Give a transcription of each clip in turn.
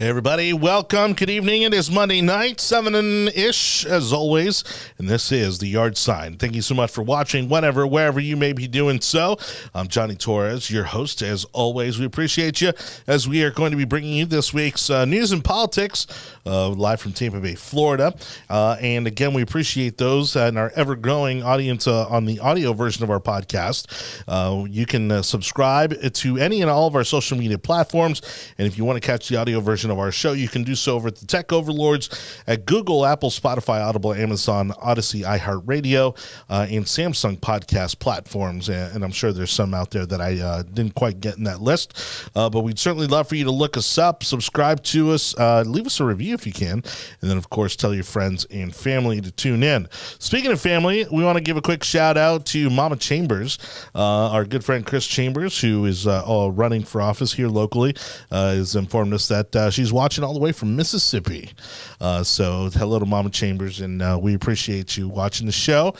Everybody, welcome. Good evening. It is Monday night, 7 ish, as always. And this is the Yard Sign. Thank you so much for watching, whenever, wherever you may be doing so. I'm Jonny Torres, your host. As always, we appreciate you as we are going to be bringing you this week's uh, news and politics uh, live from Tampa Bay, Florida. Uh, and again, we appreciate those and our ever growing audience uh, on the audio version of our podcast. Uh, you can uh, subscribe to any and all of our social media platforms. And if you want to catch the audio version of our show, you can do so over at the Tech Overlords at Google, Apple, Spotify, Audible, Amazon, Odyssey, iHeartRadio, and Samsung podcast platforms. And, I'm sure there's some out there that I didn't quite get in that list. But we'd certainly love for you to look us up, subscribe to us, leave us a review if you can. And then, of course, tell your friends and family to tune in. Speaking of family, we want to give a quick shout out to Mama Chambers, uh, our good friend Chris Chambers, who is uh, running for office here locally, has informed us that she's watching all the way from Mississippi. Uh, so hello to Mama Chambers, and uh, we appreciate you watching the show,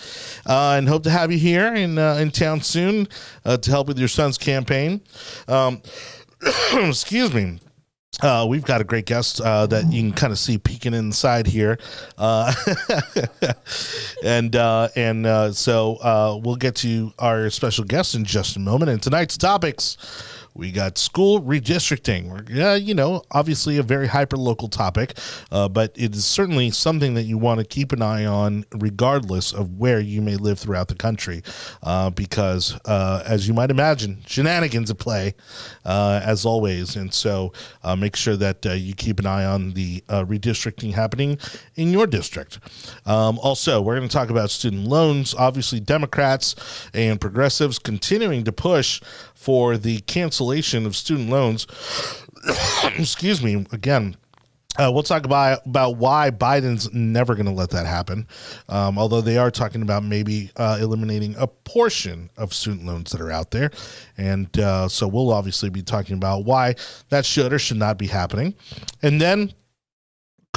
uh, and hope to have you here in uh, in town soon uh, to help with your son's campaign. Um, excuse me. Uh, we've got a great guest uh, that you can kind of see peeking inside here, uh, and and so we'll get to our special guest in just a moment. And tonight's topics we got school redistricting. Yeah, you know, obviously a very hyper local topic, uh, but it is certainly something that you want to keep an eye on, regardless of where you may live throughout the country, uh, because uh, as you might imagine, shenanigans at play, uh, as always. And so, uh, make sure that uh, you keep an eye on the redistricting happening in your district. Um, also, we're going to talk about student loans. Obviously, Democrats and progressives continuing to push for the cancellation of student loans. Excuse me, again. Uh, we'll talk about about why Biden's never going to let that happen. Um, although they are talking about maybe uh, eliminating a portion of student loans that are out there, and uh, so we'll obviously be talking about why that should or should not be happening. And then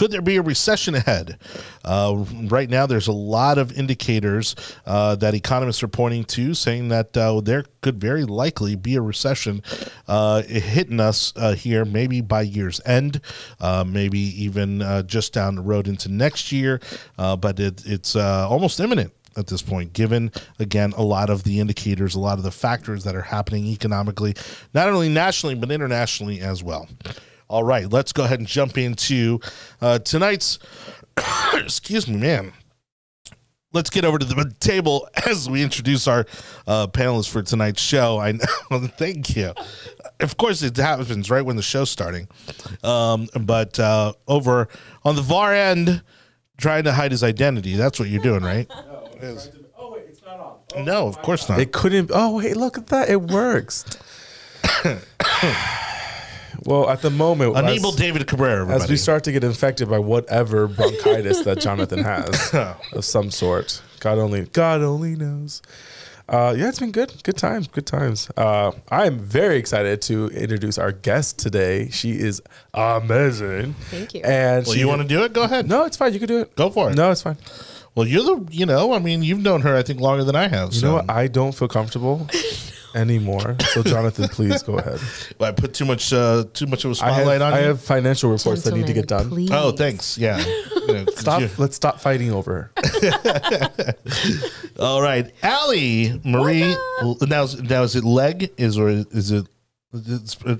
could there be a recession ahead? Uh, right now, there's a lot of indicators uh, that economists are pointing to, saying that uh, there could very likely be a recession uh, hitting us uh, here, maybe by year's end, uh, maybe even just down the road into next year. but it, it's almost imminent at this point, given again a lot of the indicators, a lot of the factors that are happening economically, not only nationally but internationally as well. All right, let's go ahead and jump into uh, tonight's. excuse me, man. Let's get over to the table as we introduce our uh, panelists for tonight's show. I know, thank you. Of course, it happens right when the show's starting. Um, but uh, over on the far end, trying to hide his identity. That's what you're doing, right? No, oh, wait, it's not on. Oh, no, of course not. It couldn't. Oh, wait, look at that. It works. Well, at the moment, Anibal David Cabrera. Everybody. As we start to get infected by whatever bronchitis that Jonathan has of some sort, God only God only knows. Uh, yeah, it's been good. Good times. Good times. Uh, I am very excited to introduce our guest today. She is amazing. Thank you. And well, you want to do it? Go ahead. No, it's fine. You can do it. Go for it. No, it's fine. Well, you're the, you know, I mean, you've known her, I think, longer than I have. You so. know what? I don't feel comfortable anymore. So Jonathan, please go ahead. Well, I put too much uh, too much of a spotlight have, on I you. I have financial reports Gentlemen, that need to get done. Please. Oh, thanks. Yeah. stop. Let's stop fighting over her. All right, Aly Marie. Now, now is it leg? Is or is it?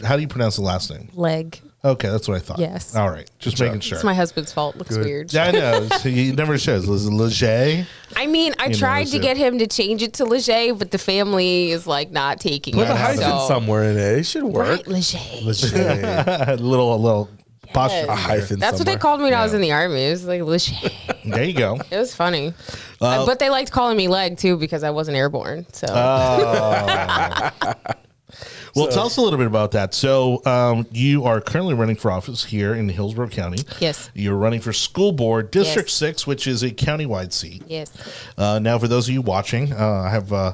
How do you pronounce the last name? Leg. Okay, that's what I thought. Yes. All right, just Good making job. sure. It's my husband's fault. Looks Good. weird. Yeah, I know. he never says. Was it Leger? I mean, I tried to get him to change it to Leger, but the family is like not taking Put it. Put a hyphen so. somewhere in it. It should work. Right, Leger. Leger. little, a little yes. a hyphen. That's somewhere. what they called me when yeah. I was in the army. It was like Leger. There you go. It was funny, uh, but they liked calling me Leg too because I wasn't airborne. So. Well, so. tell us a little bit about that. So, um, you are currently running for office here in Hillsborough County. Yes. You're running for school board, District yes. 6, which is a countywide seat. Yes. Uh, now, for those of you watching, uh, I have. Uh,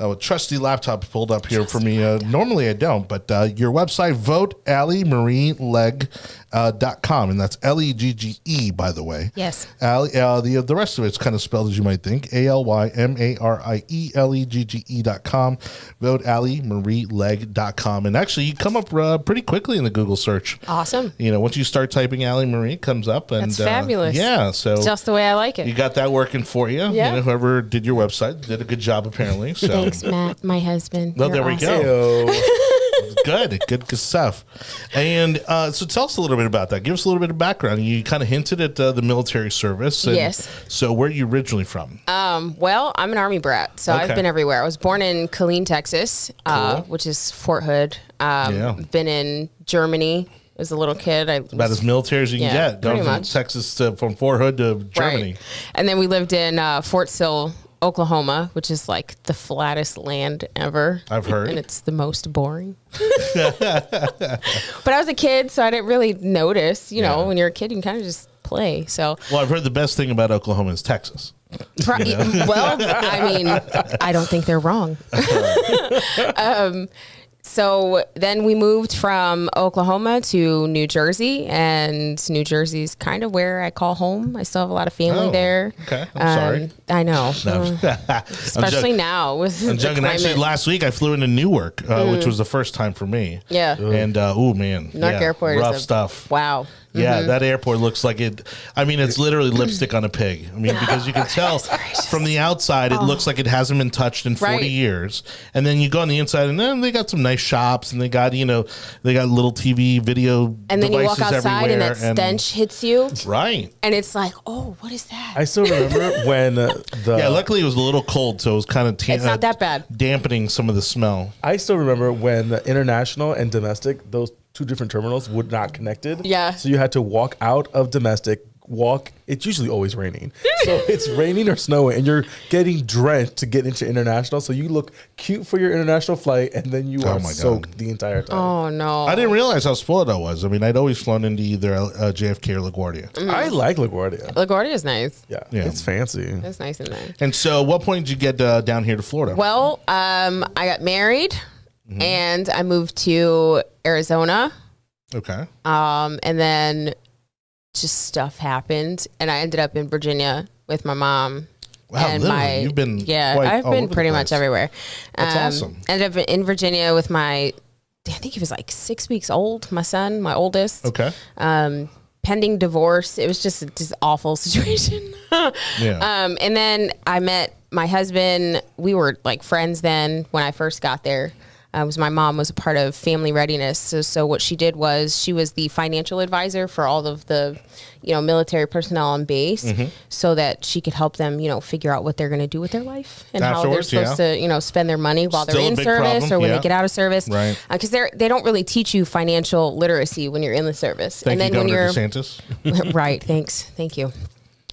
a trusty laptop pulled up here for me. Uh, normally I don't, but uh, your website, vote Aly Marie Legge uh, dot com, and that's L E G G E, by the way. Yes. Aly, uh, the the rest of it's kind of spelled as you might think. A L Y M A R I E L E G G E dot com. Vote Aly Marie Legge dot com, and actually you come up uh, pretty quickly in the Google search. Awesome. You know, once you start typing Aly Marie, it comes up, and That's uh, fabulous. yeah, so Just the way I like it. you got that working for you. Yeah. You know, whoever did your website did a good job apparently. So Thanks, Matt, my husband. Well, You're there we awesome. go. Good, good, stuff. And uh, so, tell us a little bit about that. Give us a little bit of background. You kind of hinted at uh, the military service. and Yes. So, where are you originally from? Um, well, I'm an army brat, so Okay. I've been everywhere. I was born in Killeen, Texas, uh, which is Fort Hood. Um, Yeah. Been in Germany as a little kid. I About as military as you can get. Going from much. Texas to from Fort Hood to Germany. Right. And then we lived in uh, Fort Sill, Oklahoma, which is like the flattest land ever. I've heard. And it's the most boring. but I was a kid, so I didn't really notice. You know, when you're a kid, you can kind of just play. So, Well, I've heard the best thing about Oklahoma is Texas. Pro- well, I mean, I don't think they're wrong. um, so then we moved from Oklahoma to New Jersey, and New Jersey's kind of where I call home. I still have a lot of family Oh, there. okay. I'm sorry. I know, No. Uh, especially now with I'm the joking. Actually, last week I flew into Newark, uh, which was the first time for me. Yeah. And uh, oh man, Newark yeah, Airport is rough a- stuff. Wow. Yeah, that airport looks like it. I mean, it's literally lipstick on a pig. I mean, because you can tell from the outside, it looks like it hasn't been touched in 40 Right. years. And then you go on the inside, and then they got some nice shops, and they got, you know, they got little TV, video And then you walk devices outside, and everywhere, that stench hits you, Right. and it's like, oh, what is that? I still remember when uh, the Yeah, luckily it was a little cold, so it was kind of ta- It's not that bad. dampening some of the smell. I still remember when the international and domestic, those two different terminals would not connected. Yeah. So you had to walk out of domestic, walk. It's usually always raining. so it's raining or snowing, and you're getting drenched to get into international. So you look cute for your international flight, and then you Oh are my God. soaked the entire time. oh no! I didn't realize how spoiled I was. I mean, I'd always flown into either uh, JFK or LaGuardia. Mm. I like LaGuardia. LaGuardia is nice. Yeah, Yeah. it's fancy. It's nice in there. And so, what point did you get uh, down here to Florida? Well, um, I got married Mm-hmm. and I moved to Arizona. okay. Um, and then just stuff happened, and I ended up in Virginia with my mom. Wow, and my you've been yeah, I've been pretty much everywhere. That's Um, awesome. Ended up in Virginia with my, I think he was like six weeks old. My son, my oldest. Okay. Um, pending divorce. It was just just awful situation. Yeah. Um, and then I met my husband. We were like friends then when I first got there. Uh, was my mom was a part of family readiness. So, so what she did was she was the financial advisor for all of the, you know, military personnel on base, Mm-hmm. so that she could help them, you know, figure out what they're going to do with their life and how they're supposed yeah. to, you know, spend their money while Still they're in service problem, or when yeah. they get out of service, Right. Because they're they don't really teach you financial literacy when you're in the service, Thank and then you, when you're DeSantis. right. Thanks. Thank you.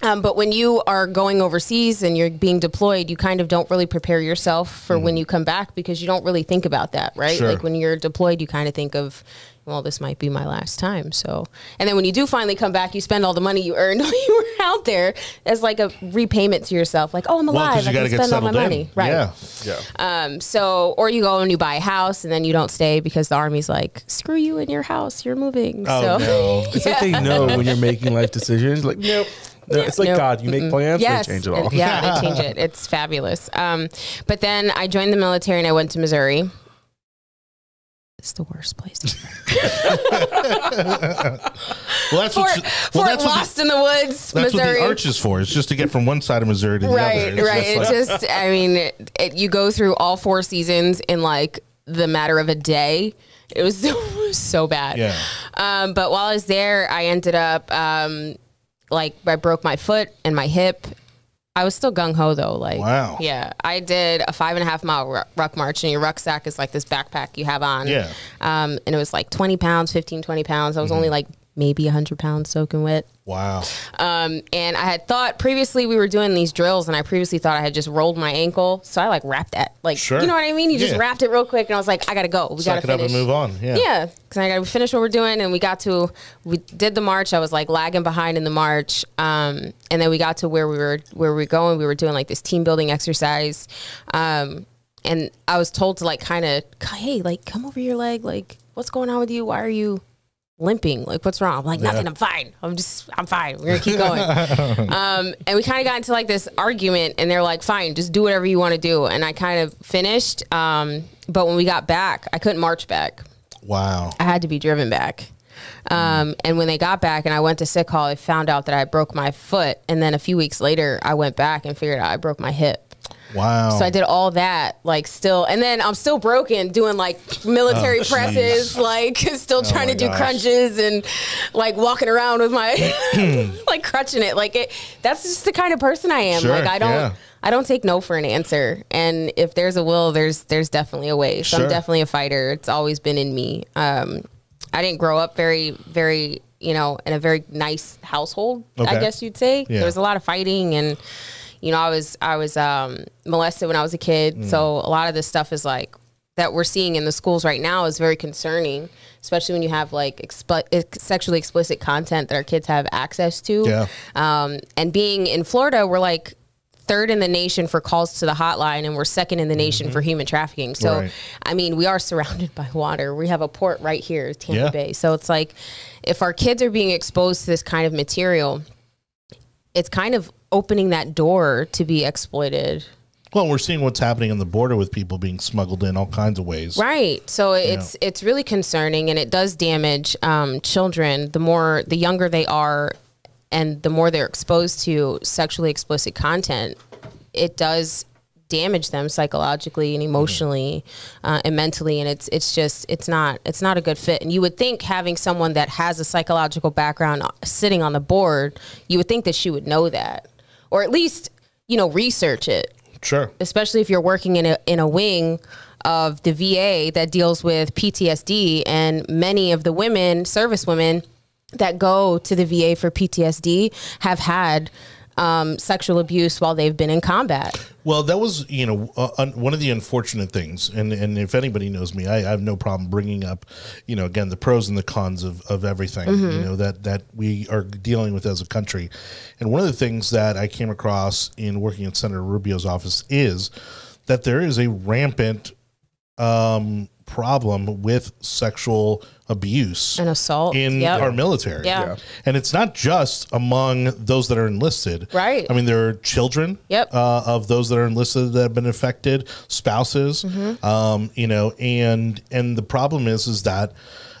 Um, but when you are going overseas and you're being deployed, you kind of don't really prepare yourself for when you come back because you don't really think about that, right? Sure. Like when you're deployed, you kind of think of, well, this might be my last time. So, and then when you do finally come back, you spend all the money you earned while you were out there as like a repayment to yourself. Like, oh, I'm Well, alive. because you I got can to get spend all my in. money. Right. Yeah. Yeah. Um, so, or you go and you buy a house and then you don't stay because the army's like, screw you in your house. You're moving. Oh so, no. It's like they know when you're making life decisions. Like, nope. No, it's like Nope. God. You make plans, Yes. they change it all. Yeah, they change it. It's fabulous. Um, but then I joined the military and I went to Missouri. It's the worst place. Well, that's Fort, what. You, well, Fort that's what. Lost in the Woods, The, that's Missouri. what the arch is for. It's just to get from one side of Missouri to the right, other. It's right. just like- just, I mean, it, it, you go through all four seasons in like the matter of a day. It was so, so bad. Yeah. Um, but while I was there, I ended up um, like I broke my foot and my hip. I was still gung ho though. Like, Wow. yeah, I did a five and a half mile ruck march, and your rucksack is like this backpack you have on. Yeah. Um, and it was like 20 pounds, 15, 20 pounds. I was Mm-hmm. only like maybe 100 pounds soaking wet. wow. Um, and I had thought previously we were doing these drills, and I previously thought I had just rolled my ankle, so I like wrapped that, like Sure. you know what I mean? You just wrapped it real quick, and I was like, I gotta go. We gotta it up finish. and move on. Yeah. Yeah, because I got to finish what we're doing, and we got to we did the march. I was like lagging behind in the march, um, and then we got to where we were where we were going. We were doing like this team building exercise, um, and I was told to like kind of, hey, like come over your leg, like what's going on with you? Why are you limping? Like what's wrong? I'm like nothing. I'm fine. I'm just I'm fine. We're gonna keep going. um, and we kind of got into like this argument, and they're like, fine, just do whatever you want to do. And I kind of finished. Um, but when we got back, I couldn't march back. Wow. I had to be driven back. Um, and when they got back and I went to sick hall, I found out that I broke my foot. And then a few weeks later, I went back and figured out I broke my hip. Wow. So I did all that, like still, and then I'm still broken doing like military Oh, presses, like still trying to do gosh. crunches and like walking around with my like crutching it. Like it, that's just the kind of person I am. Sure, like I don't, yeah. I don't take no for an answer. And if there's a will, there's there's definitely a way. So Sure. I'm definitely a fighter. It's always been in me. Um, I didn't grow up very, very, you know, in a very nice household. Okay. I guess you'd say Yeah. there was a lot of fighting and you know, I was I was um, molested when I was a kid, Mm. so a lot of this stuff is like that we're seeing in the schools right now is very concerning, especially when you have like sexually explicit content that our kids have access to. Yeah. Um, and being in Florida, we're like third in the nation for calls to the hotline, and we're second in the nation for human trafficking. So, Mm-hmm. Right. I mean, we are surrounded by water. We have a port right here, Tampa Yeah. Bay. So it's like if our kids are being exposed to this kind of material, it's kind of opening that door to be exploited. Well, we're seeing what's happening on the border with people being smuggled in all kinds of ways. Right. So it's it's really concerning and it does damage um, children. The more the younger they are and the more they're exposed to sexually explicit content, it does damage them psychologically and emotionally uh, and mentally and it's it's just it's not it's not a good fit and you would think having someone that has a psychological background sitting on the board you would think that she would know that or at least you know research it Sure. especially if you're working in a in a wing of the VA that deals with PTSD and many of the women service women that go to the VA for PTSD have had um, sexual abuse while they've been in combat. Well, that was you know uh, one of the unfortunate things, and and if anybody knows me, I, I have no problem bringing up, you know, again the pros and the cons of of everything you know that that we are dealing with as a country, and one of the things that I came across in working in Senator Rubio's office is that there is a rampant um, problem with sexual abuse And assault. in Yep. our military. Yeah. Yeah. And it's not just among those that are enlisted. Right. I mean, there are children Yep. uh, of those that are enlisted that have been affected, spouses, Mm-hmm. um, you know, and and the problem is is that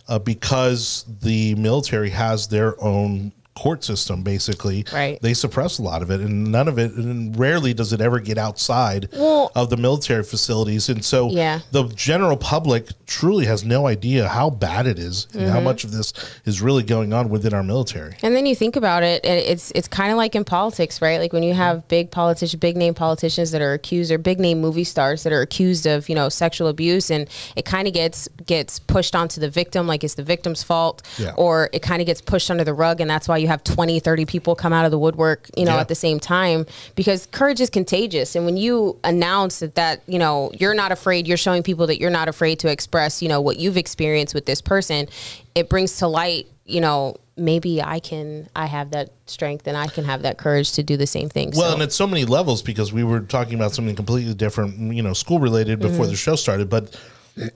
uh, because the military has their own court system basically Right. they suppress a lot of it and none of it and rarely does it ever get outside Well- of the military facilities and so Yeah. the general public truly has no idea how bad it is and Mm-hmm. how much of this is really going on within our military And then you think about it, and it's it's kind of like in politics, right? Like when you have big politicians, big name politicians that are accused, or big name movie stars that are accused of, you know, sexual abuse, and it kind of gets gets pushed onto the victim, like it's the victim's fault, Yeah. or it kind of gets pushed under the rug, and that's why you have 20, 30 people come out of the woodwork, you know, Yeah. at the same time, because courage is contagious, and when you announce that that you know you're not afraid, you're showing people that you're not afraid to express, you know, what you've experienced with this person, it brings to light, you know maybe I can I have that strength and I can have that courage to do the same thing. Well, so, and at so many levels because we were talking about something completely different, you know, school related before mm-hmm. the show started, but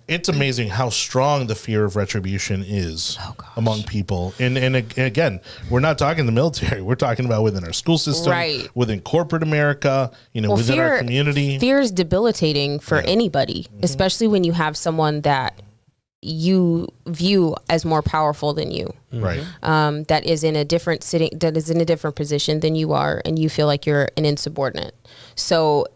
it's amazing how strong the fear of retribution is Oh, among people. And and again, we're not talking the military. We're talking about within our school system, Right. within corporate America, you know, well, within fear, our community. fear is debilitating for anybody, Mm-hmm. especially when you have someone that you view as more powerful than you. Right. um, that is in a different sitting that is in a different position than you are and you feel like you're an insubordinate so it,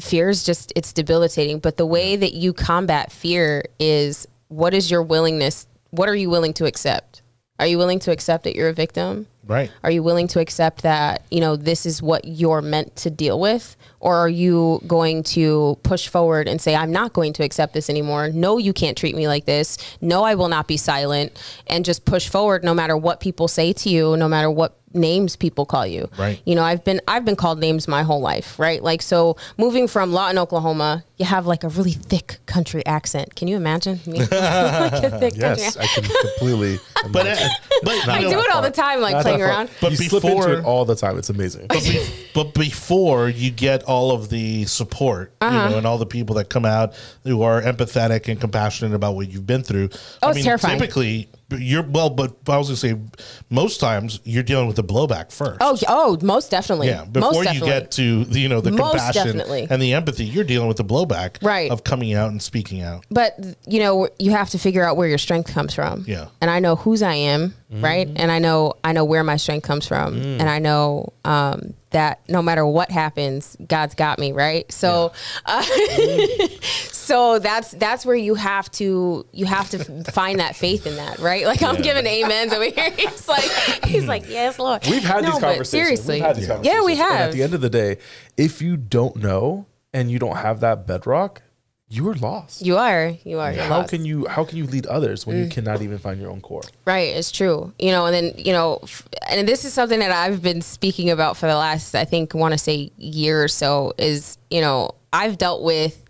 fear is just it's debilitating but the way that you combat fear is what is your willingness what are you willing to accept are you willing to accept that you're a victim Right. are you willing to accept that, you know, this is what you're meant to deal with? Or are you going to push forward and say, I'm not going to accept this anymore? No, you can't treat me like this. No, I will not be silent. And just push forward no matter what people say to you, no matter what names people call you. Right. You know, I've been I've been called names my whole life, right? Like so moving from Lawton, Oklahoma, you have like a really thick country accent. Can you imagine me? like a thick Yes, accent. I can completely. But, uh, but I do it all the time, like Not playing around. But you slip before- into it all the time. It's amazing. but, be- but before you get all of the support, Uh-huh. you know, and all the people that come out who are empathetic and compassionate about what you've been through. Oh, it's terrifying. Typically, you're well, but I was going to say, most times you're dealing with the blowback first. Oh, oh, most definitely. Yeah, before most you definitely. get to the, you know the Most compassion definitely. and the empathy, you're dealing with the blowback Right. of coming out and speaking out. but you know you have to figure out where your strength comes from Yeah. and i know whose i am right and i know i know where my strength comes from and i know um, that no matter what happens god's got me right? So uh, so that's that's where you have to you have to find that faith in that right? Like i'm giving amens over here. He's like he's like yes lord. We've had No, these conversations. seriously We've had these yeah conversations. we And have at the end of the day, if you don't know and you don't have that bedrock, you are lost. you are you are how lost. can you how can you lead others when you mm. cannot even find your own core? Right, it's true. You know, and then you know, f- and this is something that I've been speaking about for the last, I think, want to say year or so. Is you know, I've dealt with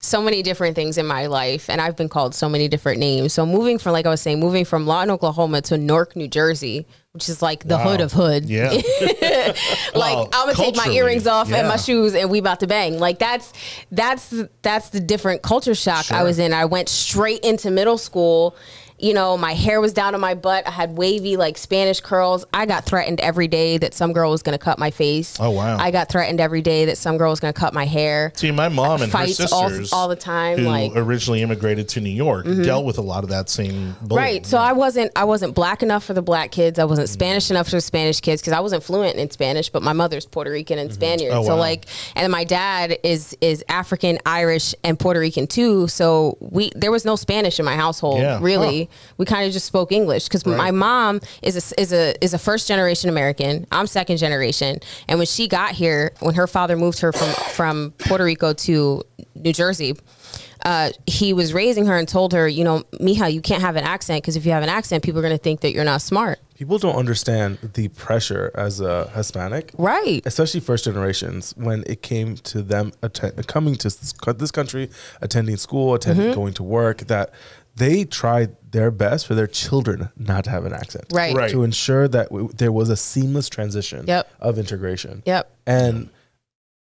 so many different things in my life, and I've been called so many different names. So moving from, like I was saying, moving from Lawton, Oklahoma to Newark, New Jersey, which is like the hood of hood. Yeah. like Wow, I'm gonna take my earrings off and my shoes and we about to bang. Like that's that's that's the different culture shock I was in. I went straight into middle school. You know, my hair was down to my butt. I had wavy like Spanish curls. I got threatened every day that some girl was gonna cut my face. Oh, wow. I got threatened every day that some girl was gonna cut my hair. See, my mom and her Fights all- sisters all the time, who like- originally immigrated to New York, mm-hmm. dealt with a lot of that same bullying. Right. So I wasn't I wasn't black enough for the black kids. I wasn't mm. Spanish enough for the Spanish kids because I wasn't fluent in Spanish, but my mother's Puerto Rican and mm-hmm. Spaniard. Oh, so wow. like and my dad is is African, Irish, and Puerto Rican too. So we there was no Spanish in my household, Yeah. really. We kind of just spoke English because my mom is a is a is a first generation American. I'm second generation. And when she got here, when her father moved her from from Puerto Rico to New Jersey, uh, he was raising her and told her, you know, Mija, you can't have an accent because if you have an accent, people are going to think that you're not smart. People don't understand the pressure as a Hispanic, Right. especially first generations, when it came to them coming to this country, attending school, attending Mm-hmm. going to work, that they tried their best for their children not to have an accent, Right. Right. To ensure that w- there was a seamless transition Yep. of integration. Yep. and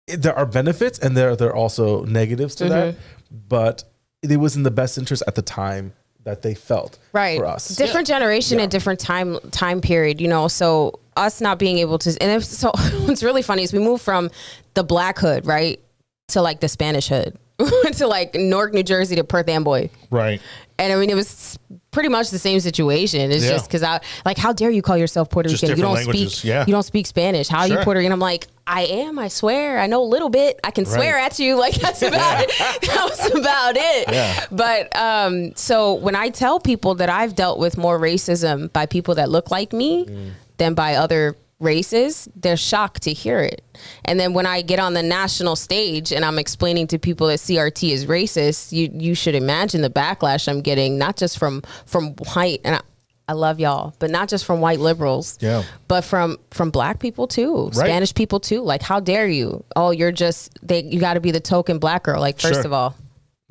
it- there are benefits and there there are also negatives to that, Mm-hmm. but it was in the best interest at the time that they felt Right. for us. Different generation Yeah. and different time time period, you know. So us not being able to and if, so what's really funny is we moved from the black hood, right? To like the Spanish hood. to like Newark, New Jersey to Perth Amboy. Right. And I mean, it was pretty much the same situation. It's Yeah. just because I like, how dare you call yourself Puerto Just Rican? You don't languages, speak. yeah. You don't speak Spanish. How are you Sure. Puerto Rican? I'm like, I am. I swear. I know a little bit. I can swear at you. Like that's about it. That was about it. Yeah. But um, so when I tell people that I've dealt with more racism by people that look like me Mm. than by other races, they're shocked to hear it. And then when I get on the national stage and I'm explaining to people that CRT is racist, you you should imagine the backlash I'm getting, not just from from white and I, I love y'all, but not just from white liberals, Yeah. but from from black people too, Right. Spanish people too. Like, how dare you? Oh, you're just they. You got to be the token black girl. Like, first Sure. of all,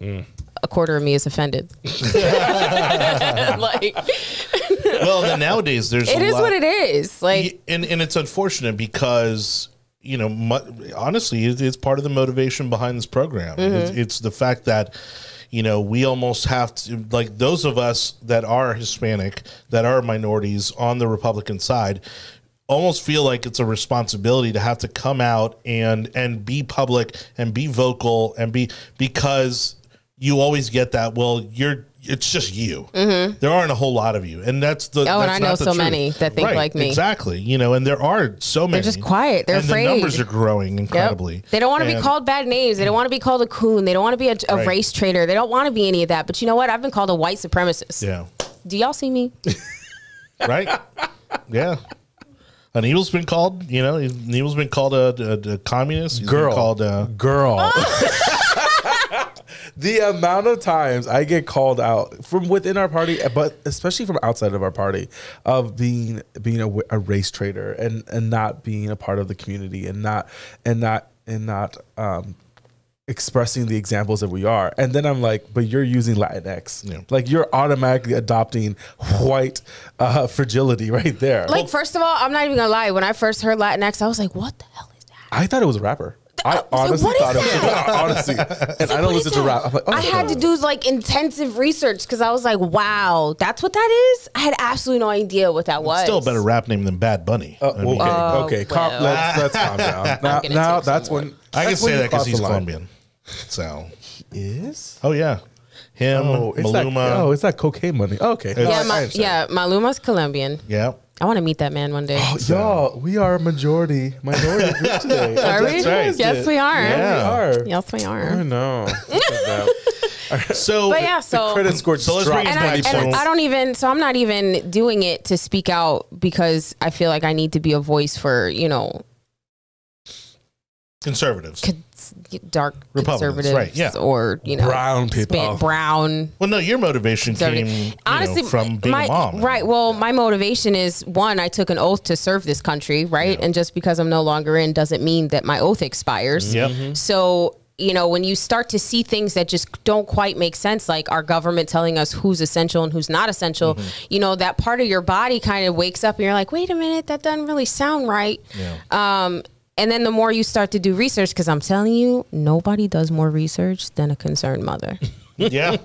mm. A quarter of me is offended. like, Well, then nowadays there's it is lot, what it is. Like, and and it's unfortunate because you know mu- honestly it's part of the motivation behind this program Mm-hmm. it's, it's the fact that you know we almost have to like those of us that are hispanic that are minorities on the republican side almost feel like it's a responsibility to have to come out and and be public and be vocal and be because you always get that well you're it's just you there aren't a whole lot of you and that's the Mm-hmm. Oh, and I know not the so truth. many that think Right, like me. exactly you know and there are so many They're just quiet. They're and afraid. the numbers are growing Yep. incredibly They don't want to be called bad names. They don't want to be called a coon. They don't want to be a, a Right. race traitor. They don't want to be any of that. But you know what? I've been called a white supremacist. yeah Do y'all see me? right yeah Anibal's been called you know Anibal's been called a, a, a communist He's been Girl. called a Girl. the amount of times I get called out from within our party, but especially from outside of our party, of being being a, a race traitor and and not being a part of the community and not and not and not um, expressing the examples that we are. And then I'm like, but you're using Latinx, Yeah. like you're automatically adopting white uh, fragility right there. Like, first of all, I'm not even gonna lie. When I first heard Latinx, I was like, "What the hell is that?" I thought it was a rapper. I uh, honestly what is thought it was honestly, and I don't listen to rap. I'm like, oh, I had to oh. do like intensive research because I was like, wow, that's what that is? I had absolutely no idea what that was. Still a better rap name than Bad Bunny. Oh, I, mean, okay, Oh, okay. Calm, well. let's, let's calm down. Now, now that's when I can say that because he's. Colombian. So, he Is oh yeah, him, oh, it's that, Maluma. oh, it's that cocaine money. okay, It's- No, Yeah, I- I yeah, Maluma's Colombian. yeah. I want to meet that man one day. Oh, y'all, we are a majority minority group today. are we? right. Yes, we are. Yeah. We are. Yes, we are. I are. know. So, But yeah, so Credit score So let's dropped bring and, I, back 20 to- and. I don't even so I'm not even doing it to speak out because I feel like I need to be a voice for you know conservatives. cons- dark conservatives right, yeah. or you know Brown people. span- brown Well, no, your motivation came honestly know, from being my, a mom, right well my motivation is one I took an oath to serve this country right Yeah. and just because I'm no longer in doesn't mean that my oath expires Yep. So, you know, when you start to see things that just don't quite make sense, like our government telling us who's essential and who's not essential, Mm-hmm. you know, that part of your body kind of wakes up and you're like, wait a minute, that doesn't really sound right. Yeah. Um, and then the more you start to do research, because I'm telling you, nobody does more research than a concerned mother. Yeah,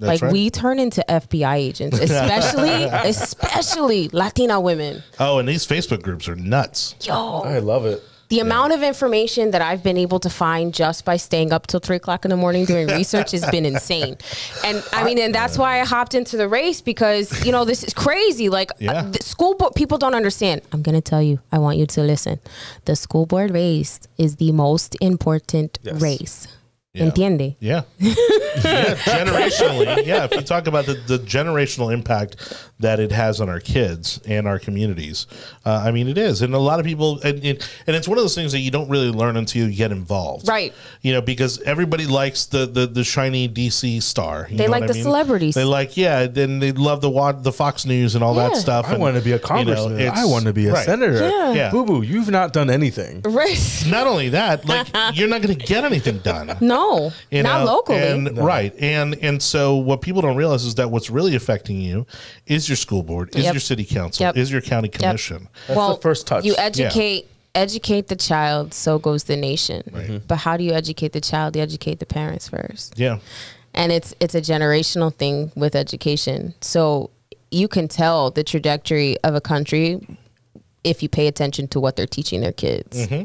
like right. we turn into FBI agents, especially, especially Latina women. oh, and these Facebook groups are nuts. Yo, I love it. The amount of information that I've been able to find just by staying up till three o'clock in the morning doing research has been insane. And I mean, and that's why I hopped into the race because, you know, this is crazy. Like, Yeah. uh, the school board, people don't understand. I'm going to tell you, I want you to listen. The school board race is the most important Yes. race. Yeah. Entiende? Yeah. yeah, generationally. Yeah, if you talk about the, the generational impact that it has on our kids and our communities, uh, I mean, it is. And a lot of people, and, and, and it's one of those things that you don't really learn until you get involved. Right. You know, because everybody likes the, the, the shiny DC star. you They know like what I the mean? celebrities. They like, yeah, and they love the, the Fox News and all that stuff. I and, want to be a you know, congressman. I want to be a right. senator. Yeah. Yeah. Boo boo, you've not done anything. Right. Not only that, like, you're not going to get anything done. No, you not know, locally. and right and and so what people don't realize is that what's really affecting you is your school board is Yep. your city council Yep. is your county commission That's the first touch. You educate educate the child, so goes the nation. Mm-hmm. But how do you educate the child? You educate the parents first. yeah And it's it's a generational thing with education. So you can tell the trajectory of a country if you pay attention to what they're teaching their kids. Mm-hmm.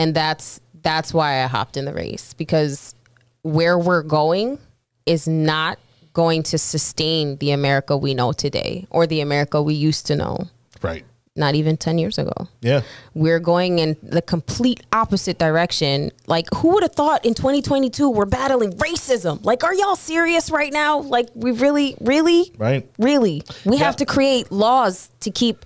And that's that's why I hopped in the race because where we're going is not going to sustain the America we know today or the America we used to know right not even 10 years ago. yeah We're going in the complete opposite direction. Like, who would have thought in 2022 we're battling racism? Like, are y'all serious right now? Like, we really, really, right really, we Yeah. have to create laws to keep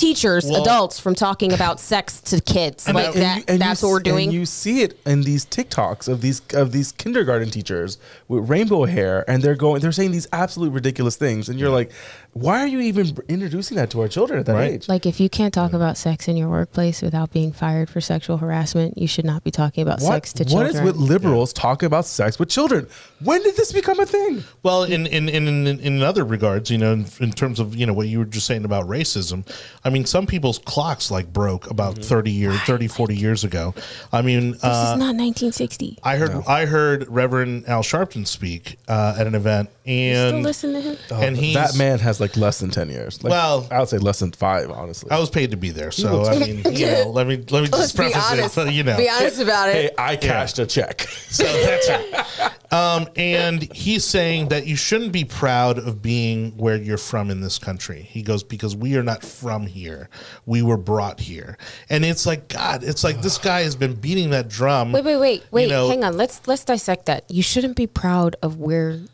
teachers, Well- adults from talking about sex to kids. And like that- that. you- and that's you, what we're doing. And you see it in these TikToks of these of these kindergarten teachers with rainbow hair, and they're going, they're saying these absolute ridiculous things, and you're like, why are you even introducing that to our children at that Right. age? like, if you can't talk about sex in your workplace without being fired for sexual harassment, you should not be talking about What, sex to what children. is with liberals talking about sex with children? When did this become a thing? well in in, in in in other regards you know in, in terms of you know what you were just saying about racism i mean some people's clocks like broke about 30 years 30 40 years ago i mean this uh, is not 1960. I heard I heard Reverend Al Sharpton speak uh, at an event, Still and listen to him. and he's that man has like less than ten years. Like, Well- I would say less than five, honestly. I was paid to be there, so I mean, you know, let me let me just preface it. So, you know, Be honest about it. hey, I cashed a check. so that's it. Um, and he's saying that you shouldn't be proud of being where you're from in this country. He goes because we are not from here. We were brought here, and it's like God. It's like this guy has been beating that drum. Wait, wait, wait, wait. know- hang on. Let's let's dissect that. You shouldn't be proud of where you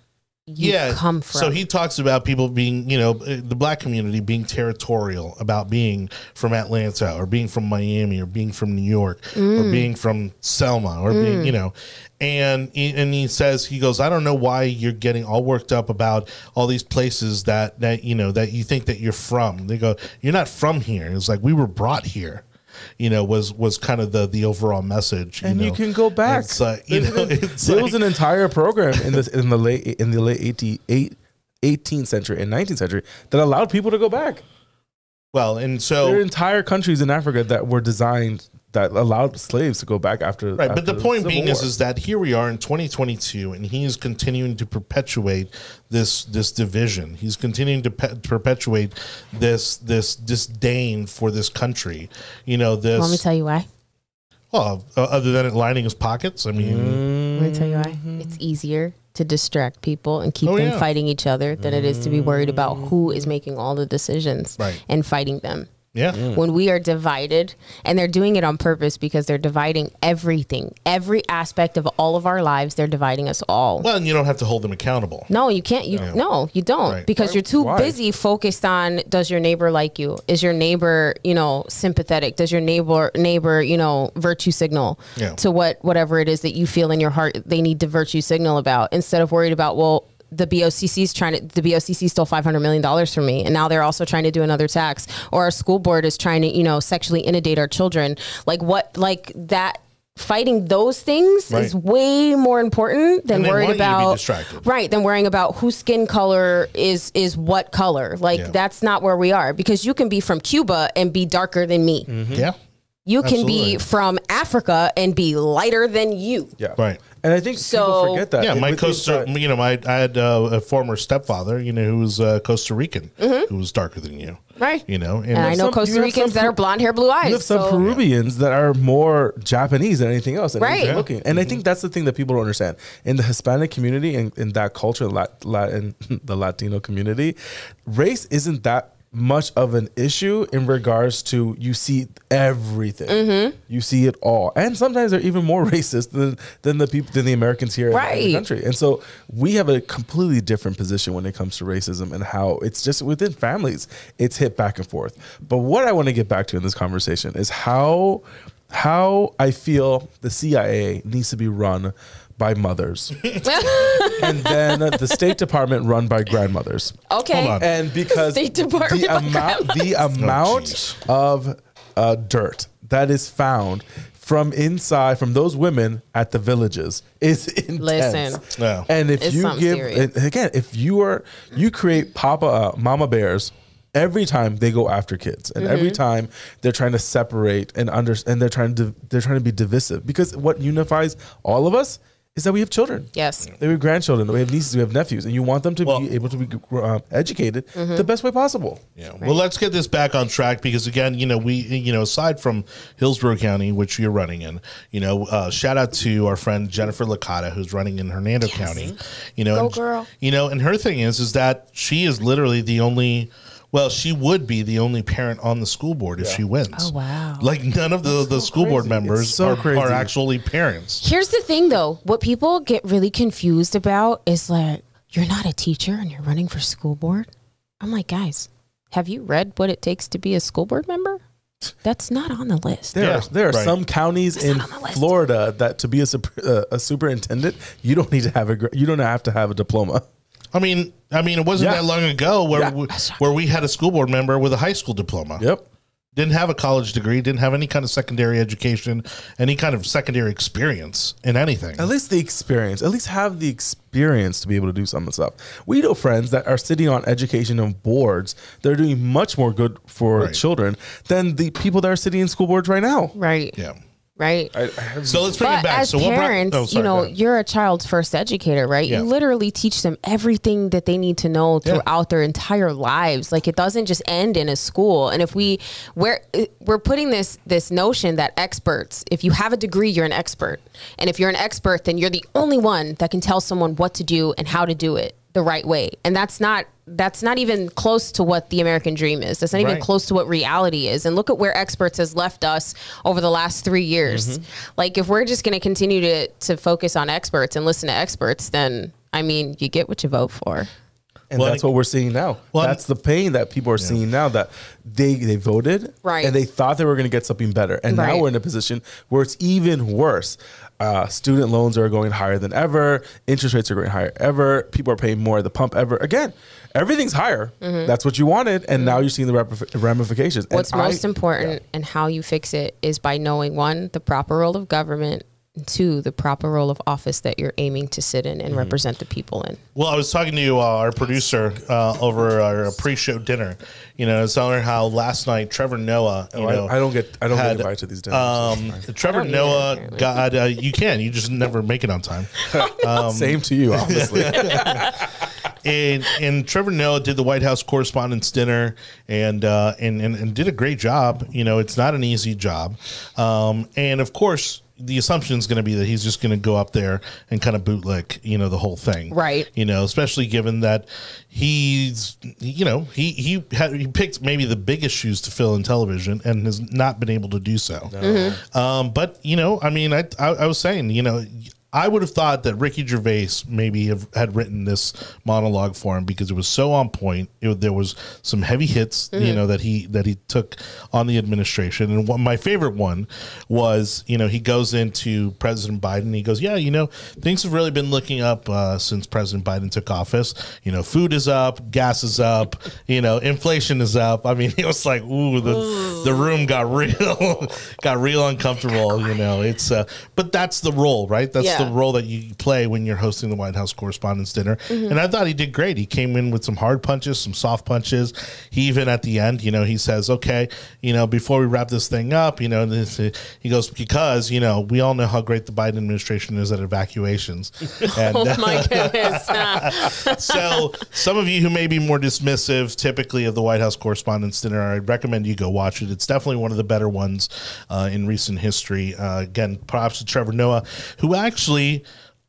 yeah, come from. So he talks about people being, you know, uh, the black community being territorial about being from Atlanta or being from Miami or being from New York Mm. or being from Selma or being, you know, and and he says he goes, I don't know why you're getting all worked up about all these places that that you know that you think that you're from. They go, you're not from here. It's like we were brought here. You know, was was kind of the the overall message. and you can go back. It's, uh, you There's know, an- there like- was an entire program in this in the late in the late 18, eight- 18th century and 19th century that allowed people to go back. well, and so There are entire countries in Africa that were designed that allowed slaves to go back after. Right, but after the point Civil being is, War. is that here we are in 2022, and he is continuing to perpetuate this this division. He's continuing to pe- perpetuate this this disdain for this country. You know this. Let me tell you why? well, uh, other than it lining his pockets, I mean, Let me tell you why. It's easier to distract people and keep Oh, them yeah. fighting each other than it is to be worried about who is making all the decisions Right. and fighting them. Yeah, When we are divided, and they're doing it on purpose because they're dividing everything, every aspect of all of our lives, they're dividing us all. well, and you don't have to hold them accountable. No, you can't. You no, you don't Right. because you're too Why? busy focused on does your neighbor like you? Is your neighbor, you know, sympathetic? Does your neighbor neighbor, you know, virtue signal Yeah. to what whatever it is that you feel in your heart they need to virtue signal about instead of worried about well the BOCC is trying to the BOCC stole 500 million dollars from me and now they're also trying to do another tax. Or our school board is trying to, you know, sexually inundate our children. Like what like that fighting those things Right. is way more important than worried want you to be about right than worrying about whose skin color is is what color. Like Yeah. that's not where we are. Because you can be from cuba and be darker than me. Mm-hmm. Yeah, you can Absolutely. be from africa and be lighter than you yeah, right. And I think So- people forget that. Yeah, my within Costa, that- you know, my I had uh, a former stepfather, you know, who was uh, Costa Rican, who was darker than you, Mm-hmm. Right. You know, and i know some- costa ricans that are blonde hair blue eyes You have some so- Peruvians that are more Japanese than anything else, and Right. Yeah. looking. And I think that's the thing that people don't understand in the Hispanic community and in that culture, Lat, Latin, the Latino community, race isn't that much of an issue in regards to you see everything, Mm-hmm. you see it all, and sometimes they're even more racist than than the people than the Americans here in the country. And so we have a completely different position when it comes to racism and how it's just within families, it's hit back and forth. But what I want to get back to in this conversation is how how I feel the CIA needs to be run by mothers, and then the State Department run by grandmothers. okay Hold on. And because State Department the by amount the amount jeez. of uh, dirt that is found from inside from those women at the villages is intense. Listen. Yeah. And if It's you give serious. and again, if you are you create Papa uh, Mama Bears every time they go after kids and every Mm-hmm. time they're trying to separate and under and they're trying to they're trying to be divisive because what unifies all of us is that we have children. yes We have grandchildren, we have nieces, we have nephews, and you want them to Well- be able to be uh, educated Mm-hmm. the best way possible. Yeah. Well, let's get this back on track because again, you know, we, you know, aside from Hillsborough County, which you're running in, you know, uh, shout out to our friend Jennifer Licata, who's running in Hernando County. You know, Go, and, girl. You know, and her thing is, is that she is literally the only. Well, she would be the only parent on the school board if she wins. Oh, wow. Like none of the, the school board members so are, crazy. are actually parents. Here's the thing though, what people get really confused about is like, you're not a teacher and you're running for school board. I'm like, guys, have you read what it takes to be a school board member? That's not on the list. There, Yeah, are, there are right. some counties in not on the list. Florida that to be a, super, uh, a superintendent, you don't need to have a you don't have to have a diploma. I mean, I mean, it wasn't Yeah. that long ago where Yeah. we, where we had a school board member with a high school diploma. Yep. didn't have a college degree, didn't have any kind of secondary education, any kind of secondary experience in anything. At least the experience. At least have the experience to be able to do some of the stuff. We know friends that are sitting on education and boards. They're doing much more good for Right. children than the people that are sitting in school boards right now. Right. Yeah. Right. I, I So let's bring it But back. as so what brought- parents, oh, you sorry, go know, you're a child's first educator, right? Yeah. You literally teach them everything that they need to know Yeah. throughout their entire lives. Like it doesn't just end in a school. And if we we're we're putting this this notion that experts, if you have a degree, you're an expert. And if you're an expert, then you're the only one that can tell someone what to do and how to do it the right way. And that's not that's not even close to what the American dream is. That's not even Right. close to what reality is. And look at where experts has left us over the last three years. Mm-hmm. Like if we're just going to continue to to focus on experts and listen to experts, then I mean, you get what you vote for. And Well, that's what we're seeing now. Well, that's the pain that people are seeing now that they they voted Right. and they thought they were going to get something better, and now we're in a position where it's even worse. Uh, student loans are going higher than ever. Interest rates are going higher ever. People are paying more at the pump ever. Again, everything's higher. That's what you wanted, and now you're seeing the ramif- ramifications. And. What's I- most important and how you fix it is by knowing one, the proper role of government, to the proper role of office that you're aiming to sit in and Mm-hmm. represent the people in. Well, I was talking to uh, our producer uh, over our pre-show dinner. You know, I was telling her how last night Trevor Noah. You Oh, I- know, I, don't get I don't had, get invited to these dinners. Um, Trevor don't either, Noah apparently. got. Uh, you can. You just never make it on time. um, Same to you, honestly. and and Trevor Noah did the White House Correspondents' Dinner, and uh, and, and and did a great job. You know, it's not an easy job, um, and of course. The assumption is going to be that he's just going to go up there and kind of bootlick, you know, the whole thing, Right. You know, especially given that he's, you know, he he had he picked maybe the biggest shoes to fill in television and has not been able to do so. Um, but you know, I mean, I, I I was saying, you know, I would have thought that Ricky Gervais maybe have, had written this monologue for him because it was so on point. It, there was some heavy hits, you know, that he that he took on the administration. And one, my favorite one was, you know, he goes into President Biden. He goes, "Yeah, you know, things have really been looking up uh, since President Biden took office. You know, food is up, gas is up, you know, inflation is up. I mean, it was like, ooh, the the room got real, got real uncomfortable. You know, it's uh, but that's the role, right? That's Yeah. the role that you play when you're hosting the White House Correspondents' Dinner. And I thought he did great. He came in with some hard punches, some soft punches. He even at the end, you know, he says, "Okay, you know, before we wrap this thing up, you know," this, he goes because you know we all know how great the Biden administration is at evacuations. And, Oh my goodness. so some of you who may be more dismissive typically of the white house correspondents dinner i recommend you go watch it it's definitely one of the better ones uh, in recent history uh, again props to trevor noah who actually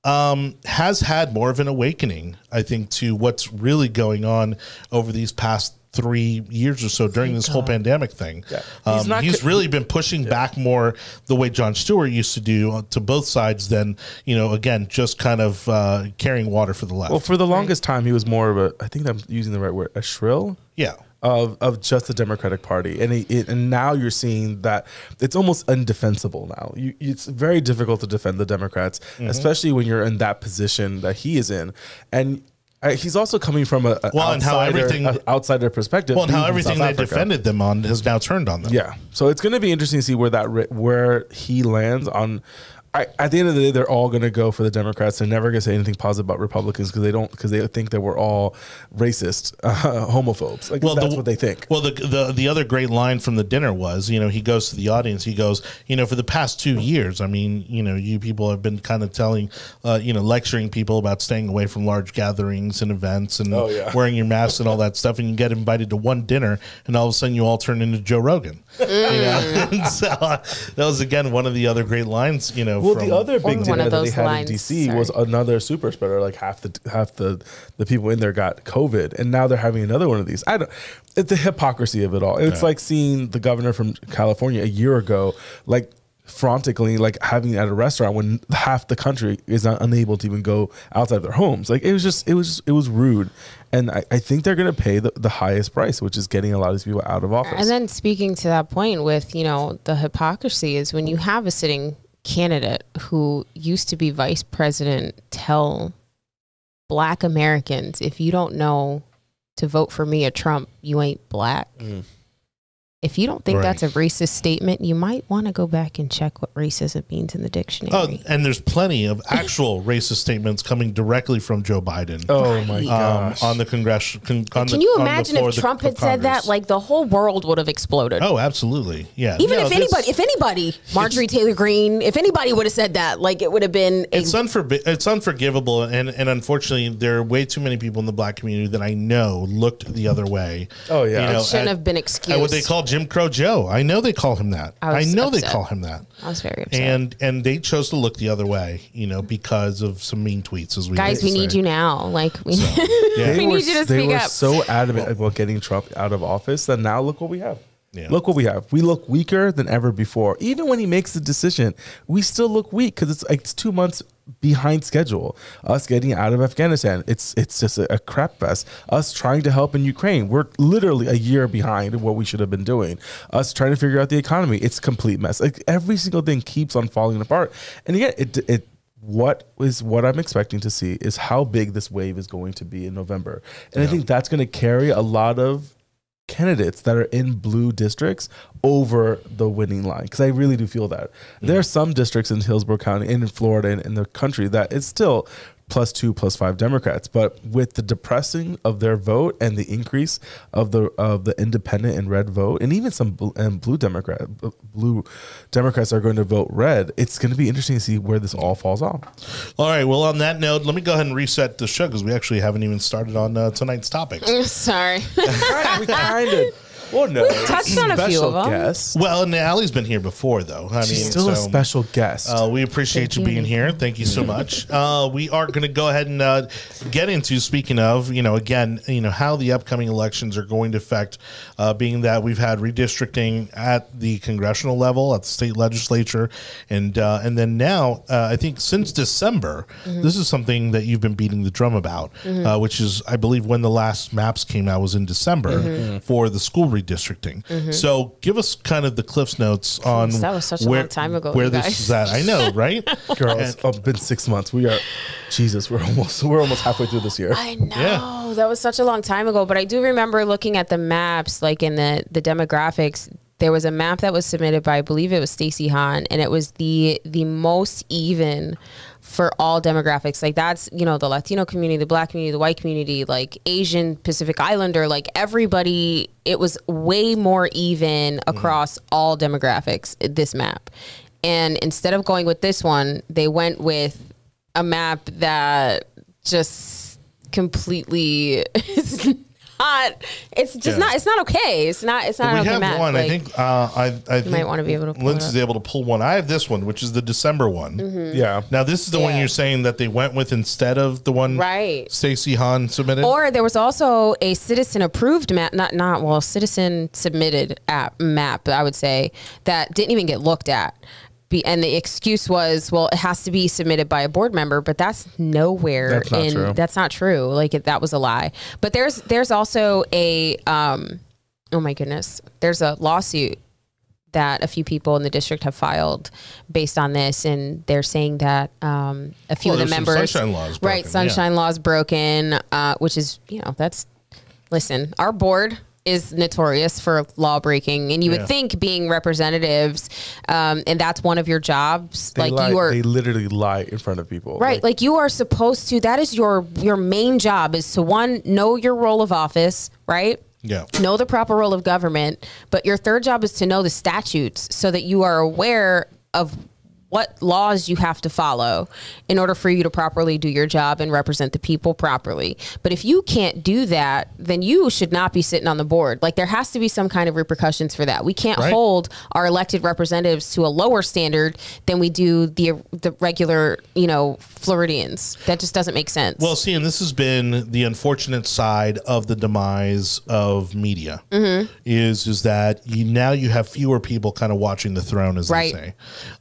um, has had more of an awakening i think to what's really going on over these past three years or so during this whole pandemic thing Yeah. Um, He's he's, co- really been pushing back more the way Jon Stewart used to do uh, to both sides than you know again just kind of uh, carrying water for the left. well, for the longest time, he was more of a. I think I'm using the right word. A shrill. yeah, of of just the Democratic Party, and it, it, and now you're seeing that it's almost undefensible now. You, it's very difficult to defend the Democrats, Mm-hmm. especially when you're in that position that he is in, and. He's also coming from a, a Well, and how everything- outsider perspective. well, and how everything they defended them on has now turned on them. Yeah, so it's going to be interesting to see where that where he lands on. I, at the end of the day, they're all going to go for the Democrats. They're never going to say anything positive about Republicans because they don't because they think that we're all racist, uh, homophobes. Like that's the, what they think. Well, the, the the other great line from the dinner was, you know, he goes to the audience. He goes, you know, for the past two years, I mean, you know, you people have been kind of telling, uh, you know, lecturing people about staying away from large gatherings and events and Oh, yeah. wearing your masks and all that stuff, and you get invited to one dinner, and all of a sudden you all turn into Joe Rogan. You know, And so uh, that was again one of the other great lines. You know, Well, the other big One dinner that they had lines, in DC was another super spreader. Like half the half the the people in there got COVID, and now they're having another one of these. I don't. It's the hypocrisy of it all. It's like seeing the governor from California a year ago, like frantically like having at a restaurant when half the country is not unable to even go outside of their homes like it was just it was just, it was rude and I, I think they're going to pay the, the highest price which is getting a lot of these people out of office And then speaking to that point with, you know, the hypocrisy is when you have a sitting candidate who used to be vice president tell black Americans, if you don't know to vote for me or Trump, you ain't black. Mm. If you don't think Right. that's a racist statement, you might want to go back and check what racism means in the dictionary. Oh, and there's plenty of actual racist statements coming directly from Joe Biden. oh my um, gosh on the congressional. Con, Can the- you imagine if of the- Trump had said that? Like the whole world would have exploded. oh, absolutely, yeah. Even No, if anybody, if anybody, Marjorie Taylor Greene, if anybody would have said that, like it would have been a it's unforbi- it's unforgivable, and and unfortunately, there are way too many people in the black community that I know looked the other way. Oh, yeah. It shouldn't at- have been excused. what they call Jim Crow Joe. I know they call him that. I I, was know they call him that. I was very upset. And and they chose to look the other way, you know, because of some mean tweets, as we Guys, we to need you now. Like we, Yeah. we They were, need you to they speak were up. so adamant about getting Trump out of office that now look what we have. Yeah. Look what we have. We look weaker than ever before. Even when he makes the decision, we still look weak because it's like it's two months behind schedule. Us getting out of Afghanistan, it's it's just a, a crap fest. Us trying to help in Ukraine, we're literally a year behind what we should have been doing. Us trying to figure out the economy, it's a complete mess. Like every single thing keeps on falling apart. And again, it it what is what I'm expecting to see is how big this wave is going to be in November. And I think that's going to carry a lot of candidates that are in blue districts over the winning line because I really do feel that. There are mm. some districts in Hillsborough County and in Florida and in the country that it's still plus two plus five Democrats, but with the depressing of their vote and the increase of the of the independent and red vote, and even some blue, and blue Democrat blue Democrats are going to vote red. It's going to be interesting to see where this all falls off. All right. Well, on that note, let me go ahead and reset the show because we actually haven't even started on uh, tonight's topic. Sorry. we kind of. Well, no, touched on a few of them. Guest. Well, and Aly's been here before, though. I mean, She's still a special guest. Uh, we appreciate Thank you you. being here. Thank you so much. Uh, we are going to go ahead and uh, get into speaking of, you know, again, you know, how the upcoming elections are going to affect, uh, being that we've had redistricting at the congressional level, at the state legislature, and uh, and then now, uh, I think since December, Mm-hmm. this is something that you've been beating the drum about, uh, which is, I believe, when the last maps came out was in December Mm-hmm. for the school redistricting. Mm-hmm. So, give us kind of the Cliff's notes on that was such a where, long time ago, where you this guys. is at. I know, right? Girls, it's been six months. We are, Jesus, we're almost we're almost halfway through this year. I know that was such a long time ago, but I do remember looking at the maps, like in the the demographics. There was a map that was submitted by, I believe it was Stacy Hahn, and it was the the most even for all demographics. Like that's you know the Latino community, the Black community, the white community, like Asian, Pacific Islander, like everybody. It was way more even mm-hmm. across all demographics. Uh, this map, and instead of going with this one, they went with a map that just completely not it's just Yeah. not it's not okay it's not it's not we okay have map one. I think uh, I, I think might wanna be able to pull it Lindsay's up. able to pull one. I have this one, which is the December one. Yeah. Now this is the one you're saying that they went with instead of the one Right. Stacy Hahn submitted. or there was also a citizen approved map not not well citizen submitted app map i would say that didn't even get looked at Be, and the excuse was well it has to be submitted by a board member but that's nowhere That's not in true. that's not true like it, that was a lie but there's there's also a um oh my goodness there's a lawsuit that a few people in the district have filed based on this, and they're saying that um, a few Well, of the members, sunshine laws right, broken, yeah. sunshine laws broken, uh, which is you know that's listen, our board is notorious for law breaking, and you Yeah. would think being representatives, um, and that's one of your jobs, They like lie, you are they literally lie in front of people. Right. Like, you are supposed to that is your your main job is to one know your role of office, right? yeah. Know the proper role of government, but your third job is to know the statutes so that you are aware of what laws you have to follow in order for you to properly do your job and represent the people properly. But if you can't do that, then you should not be sitting on the board. Like there has to be some kind of repercussions for that. We can't Right. hold our elected representatives to a lower standard than we do the the regular, you know, Floridians. That just doesn't make sense. Well, see, and this has been the unfortunate side of the demise of media. Mm-hmm. Is is that you now you have fewer people kind of watching the throne, as Right. they say,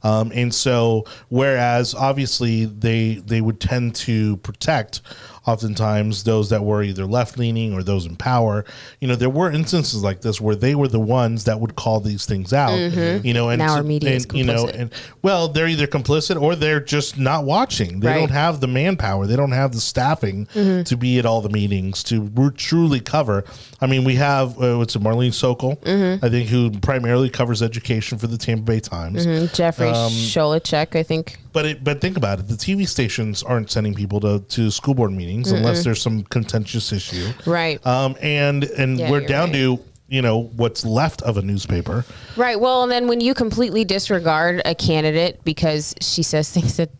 um, and so whereas obviously they they would tend to protect oftentimes those that were either left leaning or those in power. You know, there were instances like this where they were the ones that would call these things out. You know, and Mm-hmm. Now our media is and, you know, and well, they're either complicit or they're just not watching. They Right. don't have the manpower. They don't have the staffing Mm-hmm. to be at all the meetings to truly cover. I mean, we have uh, what's it, Marlene Sokol, Mm-hmm. I think, who primarily covers education for the Tampa Bay Times. Mm, Jeffrey um, Solochek, I think. But it, but think about it. The TV stations aren't sending people to, to school board meetings unless there's some contentious issue. Right. Um, and and Yeah, we're down right. to you know what's left of a newspaper. Right. Well, and then when you completely disregard a candidate because she says things that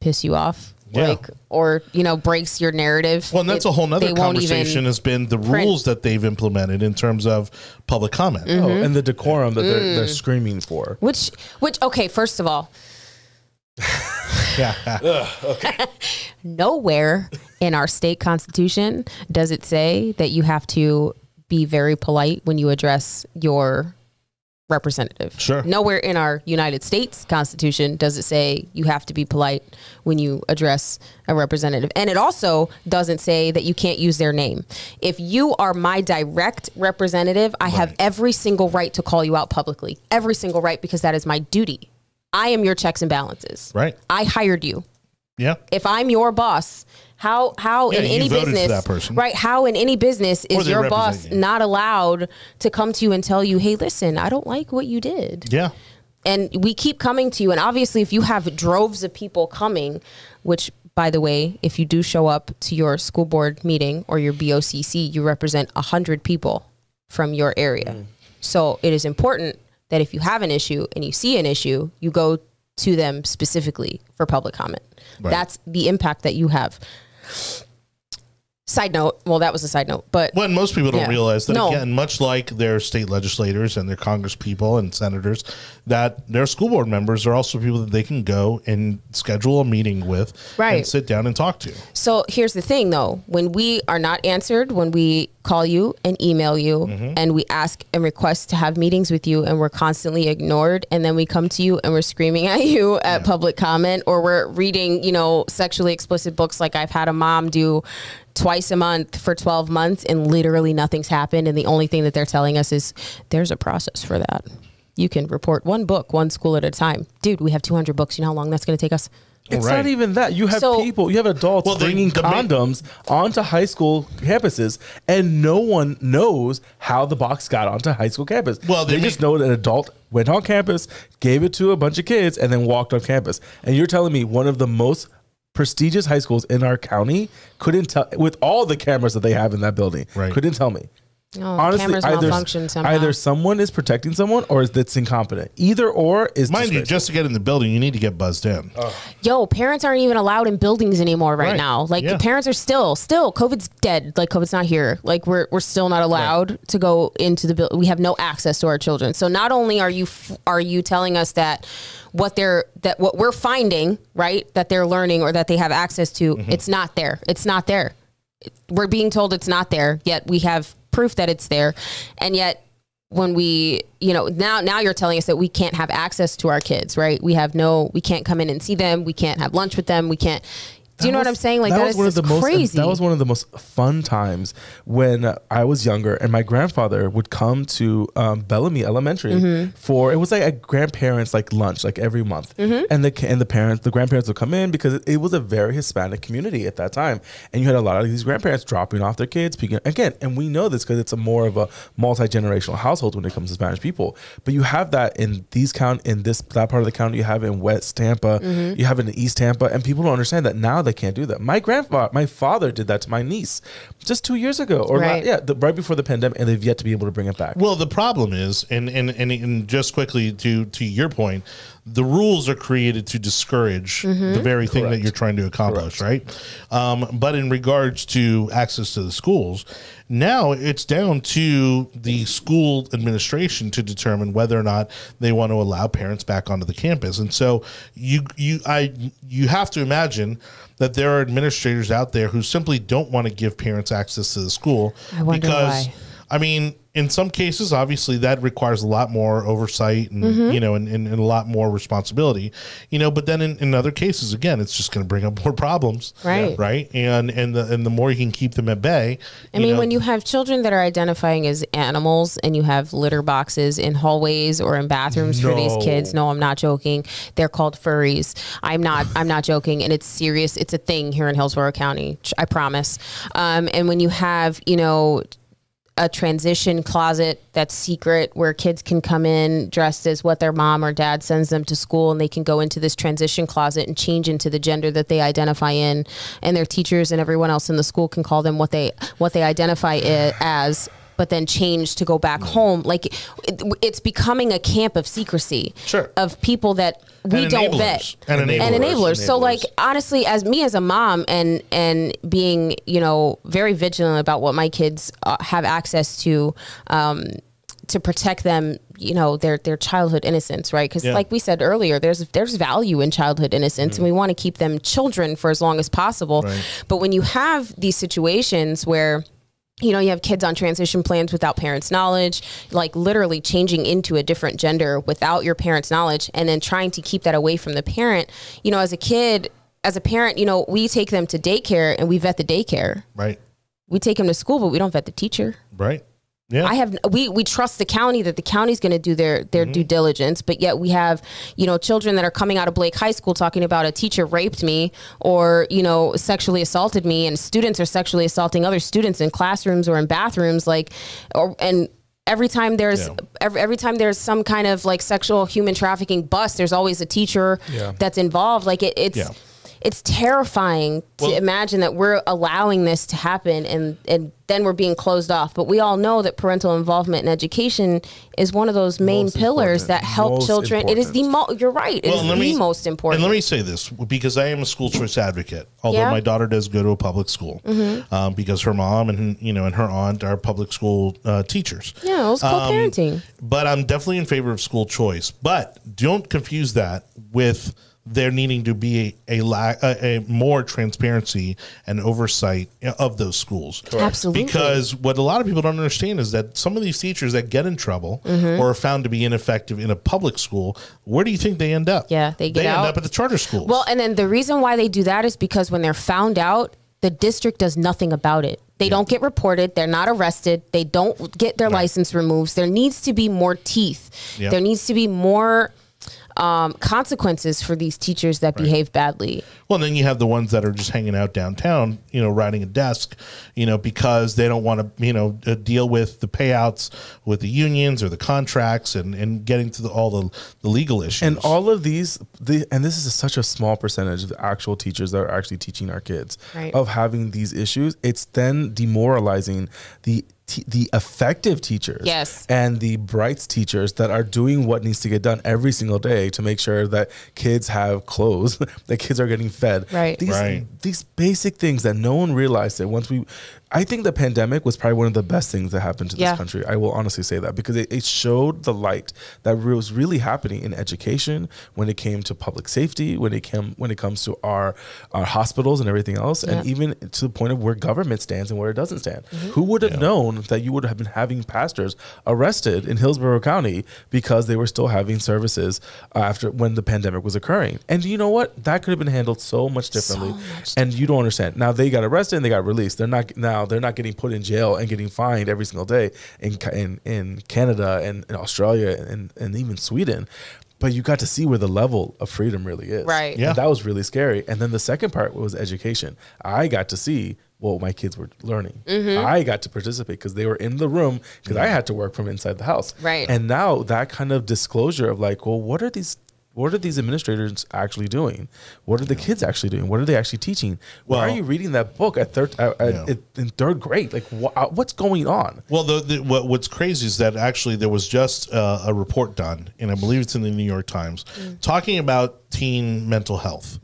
piss you off, Yeah. like, or, you know, breaks your narrative. Well, and that's it- a whole nother they won't even- conversation has been the rules that they've implemented in terms of public comment. Mm-hmm. Oh, and the decorum that they're, Mm. they're screaming for. Which, which, okay, first of all, nowhere in our state constitution does it say that you have to be very polite when you address your representative. Sure. Nowhere in our United States Constitution does it say you have to be polite when you address a representative. And it also doesn't say that you can't use their name. If you are my direct representative, I have every single right to call you out publicly. Every single right because that is my duty. I am your checks and balances. Right. I hired you. Yeah. If I'm your boss, How how Yeah, in you any voted for business, that person. right? How in any business is your boss you. not allowed to come to you and tell you, "Hey, listen, I don't like what you did." Yeah. and we keep coming to you and obviously if you have droves of people coming which by the way if you do show up to your school board meeting or your bocc you represent 100 people from your area Mm. so it is important that if you have an issue and you see an issue you go to them specifically for public comment Right. that's the impact that you have side note well that was a side note but When most people don't Yeah. realize that, No. again, much like their state legislators and their Congress people and senators, that their school board members are also people that they can go and schedule a meeting with right. and sit down and talk to. So here's the thing though, when we are not answered, when we call you and email you mm-hmm. and we ask and request to have meetings with you and we're constantly ignored and then we come to you and we're screaming at you at public comment or we're reading, you know, sexually explicit books like I've had a mom do twice a month for 12 months and literally nothing's happened and the only thing that they're telling us is there's a process for that. You can report one book, one school at a time. Dude, we have 200 books. You know how long that's going to take us? It's Right. not even that. You have So- people, you have adults Well, bringing the main- condoms onto high school campuses, and no one knows how the box got onto high school campus. Well, they they just make- know that an adult went on campus, gave it to a bunch of kids, and then walked off campus. And you're telling me one of the most prestigious high schools in our county couldn't tell, with all the cameras that they have in that building, Right. couldn't tell me. Oh, cameras malfunction somehow. either someone is protecting someone or it's incompetent. Either or is Mind you, just to get in the building, you need to get buzzed in. yo, parents aren't even allowed in buildings anymore right, Right. now. Like Yeah. parents are still, still, COVID's dead. Like COVID's not here. Like we're we're still not allowed to go into the building. We have no access to our children. So not only are you f- are you telling us that what they're that what we're finding right that they're learning or that they have access to, Mm-hmm. it's not there. It's not there. We're being told it's not there. Yet we have proof that it's there, and yet when we you know now now you're telling us that we can't have access to our kids right? We have no we can't come in and see them. We can't have lunch with them. We can't do you know That what i'm saying like that, was is one of the most crazy that was one of the most fun times when I was younger and my grandfather would come to um, Bellamy Elementary Mm-hmm. for it was like a grandparents like lunch like every month Mm-hmm. and the and the parents the grandparents would come in because it, it was a very Hispanic community at that time and you had a lot of these grandparents dropping off their kids picking, again and we know this because it's a more of a multi generational household when it comes to Spanish people but you have that in these count in this that part of the county you have in West Tampa Mm-hmm. you have it in East Tampa and people don't understand that now they can't do that my grandfather my father did that to my niece just two years ago or Right. not, yeah the, right before the pandemic and they've yet to be able to bring it back Well, the problem is, and, and and and just quickly to to your point, the rules are created to discourage the very thing that you're trying to accomplish, right? Um, but in regards to access to the schools, now it's down to the school administration to determine whether or not they want to allow parents back onto the campus. And so you you I you have to imagine that there are administrators out there who simply don't want to give parents access to the school I wonder because why. I mean, in some cases, obviously, that requires a lot more oversight and Mm-hmm. you know, and, and, and a lot more responsibility, you know. But then in, in other cases, again, it's just going to bring up more problems, Right. Right, and and the and the more you can keep them at bay. I mean, when you have children that are identifying as animals and you have litter boxes in hallways or in bathrooms for these kids, no, I'm not joking. They're called furries. I'm not. I'm not joking, and it's serious. It's a thing here in Hillsborough County. I promise. Um, and when you have, you know. A transition closet that's secret where kids can come in dressed as what their mom or dad sends them to school and they can go into this transition closet and change into the gender that they identify in. And their teachers and everyone else in the school can call them what they what they identify as but then change to go back home like it, it's becoming a camp of secrecy Sure. of people that we And don't enablers. vet And enablers. and enablers. So Enablers. like honestly, as me as a mom and and being you know very vigilant about what my kids uh, have access to. Um, to protect them, you know, their their childhood innocence, right? Because Yeah. like we said earlier, there's there's value in childhood innocence, and we want to keep them children for as long as possible. Right. But when you have these situations where you know, you have kids on transition plans without parents' knowledge, like literally changing into a different gender without your parents' knowledge, and then trying to keep that away from the parent. You know, as a kid, as a parent, you know, we take them to daycare and we vet the daycare. right, We take them to school, but we don't vet the teacher. right, Yeah. I have we we trust the county that the county's going to do their their Mm-hmm. due diligence, but yet we have you know children that are coming out of Blake High School talking about a teacher raped me or you know sexually assaulted me, and students are sexually assaulting other students in classrooms or in bathrooms, like or and. Every time there's Yeah. every, every time there's some kind of like sexual human trafficking bust, there's always a teacher Yeah. that's involved. Like it, it's Yeah. It's terrifying Well- to imagine that we're allowing this to happen and and then we're being closed off. But we all know that parental involvement in education is one of those main pillars important. that help Most children. It is the important. mo- you're right. It is and let the me- most important. And let me say this because I am a school choice advocate. Although Yeah. Mm-hmm. my daughter does go to a public school, um, because her mom and you know and her aunt are public school uh, teachers. yeah, it was Um, co-parenting. But I'm definitely in favor of school choice. But don't confuse that with there needing to be a, a, la- a, a more transparency and oversight of those schools. Absolutely. Because what a lot of people don't understand is that some of these teachers that get in trouble Mm-hmm. or are found to be ineffective in a public school, where do you think they end up? Yeah, they get they end up at the charter schools. Well, and then the reason why they do that is because when they're found out, the district does nothing about it. They don't get reported. They're not arrested. They don't get their license removed. There needs to be more teeth. Yeah. There needs to be more um, consequences for these teachers that behave badly. Well, then you have the ones that are just hanging out downtown, you know, riding a desk, you know, because they don't want to, you know, uh, deal with the payouts with the unions or the contracts and, and getting to the, all the, the legal issues. And all of these, the, and this is such a small percentage of the actual teachers that are actually teaching our kids Right. of having these issues. It's then demoralizing the te- the effective teachers, Yes. and the brights teachers that are doing what needs to get done every single day to make sure that kids have clothes, that kids are getting fed. Right. These Right. these basic things that no one realized that once we. I think the pandemic was probably one of the best things that happened to this Yeah. country. I will honestly say that because it, it showed the light that was really happening in education when it came to public safety, when it came when it comes to our our hospitals and everything else, and even to the point of where government stands and where it doesn't stand. Mm-hmm. Who would have known that you would have been having pastors arrested in Hillsborough County because they were still having services after when the pandemic was occurring? And you know what? That could have been handled so much differently. much and you don't understand. Now they got arrested and they got released. They're not now they're not getting put in jail and getting fined every single day in in, in Canada and in Australia and, and even Sweden. But you got to see where the level of freedom really is. Right. Yeah. And that was really scary. And then the second part was education. I got to see what my kids were learning. Mm-hmm. I got to participate because they were in the room because I had to work from inside the house. Right. And now that kind of disclosure of like, well, what are these what are these administrators actually doing? What are the kids actually doing? What are they actually teaching? Why are you reading that book at third uh, at, Yeah. in third grade? Like, wha- uh, what's going on? Well, the, the, what, what's crazy is that actually there was just uh, a report done, and I believe it's in the New York Times, talking about teen mental health,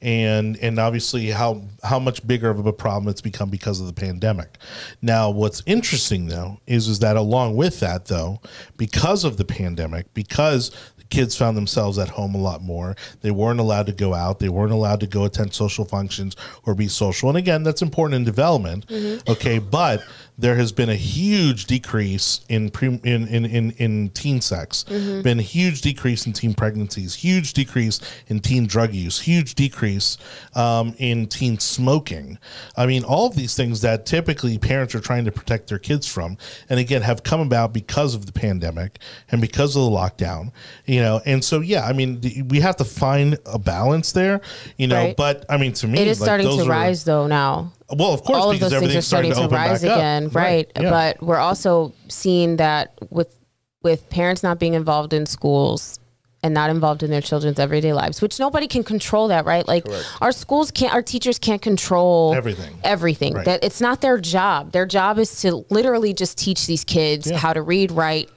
and and obviously how how much bigger of a problem it's become because of the pandemic. Now, what's interesting though is is that along with that though, because of the pandemic, because the kids found themselves at home a lot more. They weren't allowed to go out. They weren't allowed to go attend social functions or be social. And again, that's important in development. Mm-hmm. Okay, but there has been a huge decrease in pre, in, in, in, in teen sex, been a huge decrease in teen pregnancies, huge decrease in teen drug use, huge decrease um, in teen smoking. I mean, all of these things that typically parents are trying to protect their kids from, and again, have come about because of the pandemic and because of the lockdown, you know. And so, yeah, I mean, we have to find a balance there, you know. Right. But I mean, to me, It is like, starting those to are- rise though now. Well, of course, all of those things are starting to, open rise again, right? yeah. But we're also seeing that with with parents not being involved in schools and not involved in their children's everyday lives, which nobody can control that, right? Like our schools can't, our teachers can't control Everything. Everything. Right. That it's not their job. Their job is to literally just teach these kids Yeah. how to read, write,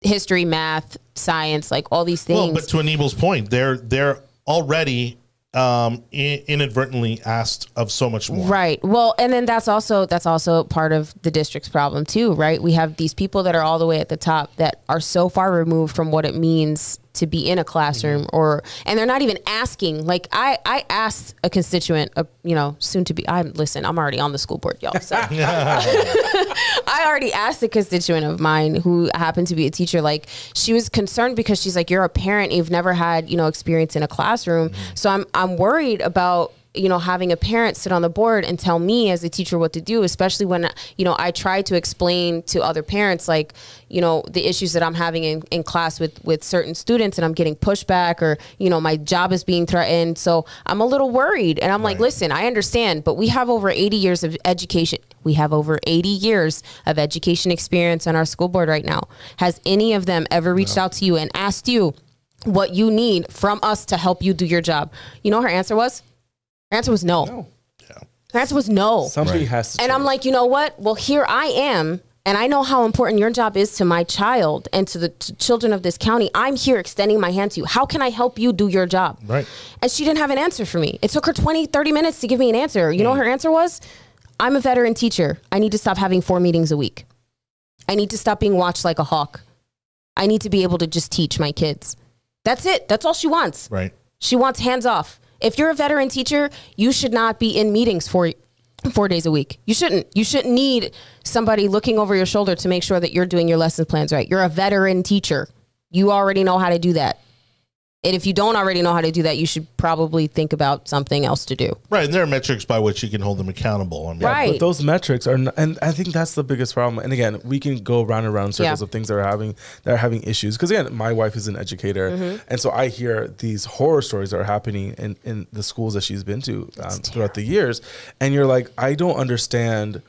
history, math, science, like all these things. Well, but to Anibal's point, they're they're already um, i- inadvertently asked of so much more. Right. Well, and then that's also that's also part of the district's problem too, right? We have these people that are all the way at the top that are so far removed from what it means to be in a classroom or and they're not even asking. Like I I asked a constituent, uh, you know, soon to be I'm listen, I'm already on the school board, y'all. So I already asked a constituent of mine who happened to be a teacher. Like she was concerned because she's like, you're a parent, you've never had you know experience in a classroom, so I'm I'm worried about you know, having a parent sit on the board and tell me as a teacher what to do, especially when, you know, I try to explain to other parents, like, you know, the issues that I'm having in, in class with, with certain students and I'm getting pushback or, you know, my job is being threatened. So I'm a little worried. And I'm like, listen, I understand, but we have over 80 years of education. We have over 80 years of education experience on our school board right now. Has any of them ever reached out to you and asked you what you need from us to help you do your job? You know, her answer was? Her answer was no. No. Her answer was no. Something Right. has to. And I'm like, you know what? Well, here I am. And I know how important your job is to my child and to the t- children of this county. I'm here extending my hand to you. How can I help you do your job? Right. And she didn't have an answer for me. It took her 20, 30 minutes to give me an answer. You know what her answer was? I'm a veteran teacher. I need to stop having four meetings a week. I need to stop being watched like a hawk. I need to be able to just teach my kids. That's it. That's all she wants. Right. She wants hands off. If you're a veteran teacher, you should not be in meetings for four days a week. You shouldn't. You shouldn't need somebody looking over your shoulder to make sure that you're doing your lesson plans right. You're a veteran teacher. You already know how to do that. And if you don't already know how to do that, you should probably think about something else to do. Right. And there are metrics by which you can hold them accountable. I mean, Right. But those metrics are, n- and I think that's the biggest problem. And again, we can go round and round circles Yeah. of things that are having that are having issues. Because again, my wife is an educator, Mm-hmm. and so I hear these horror stories that are happening in in the schools that she's been to um, throughout the years. And you're like, I don't understand.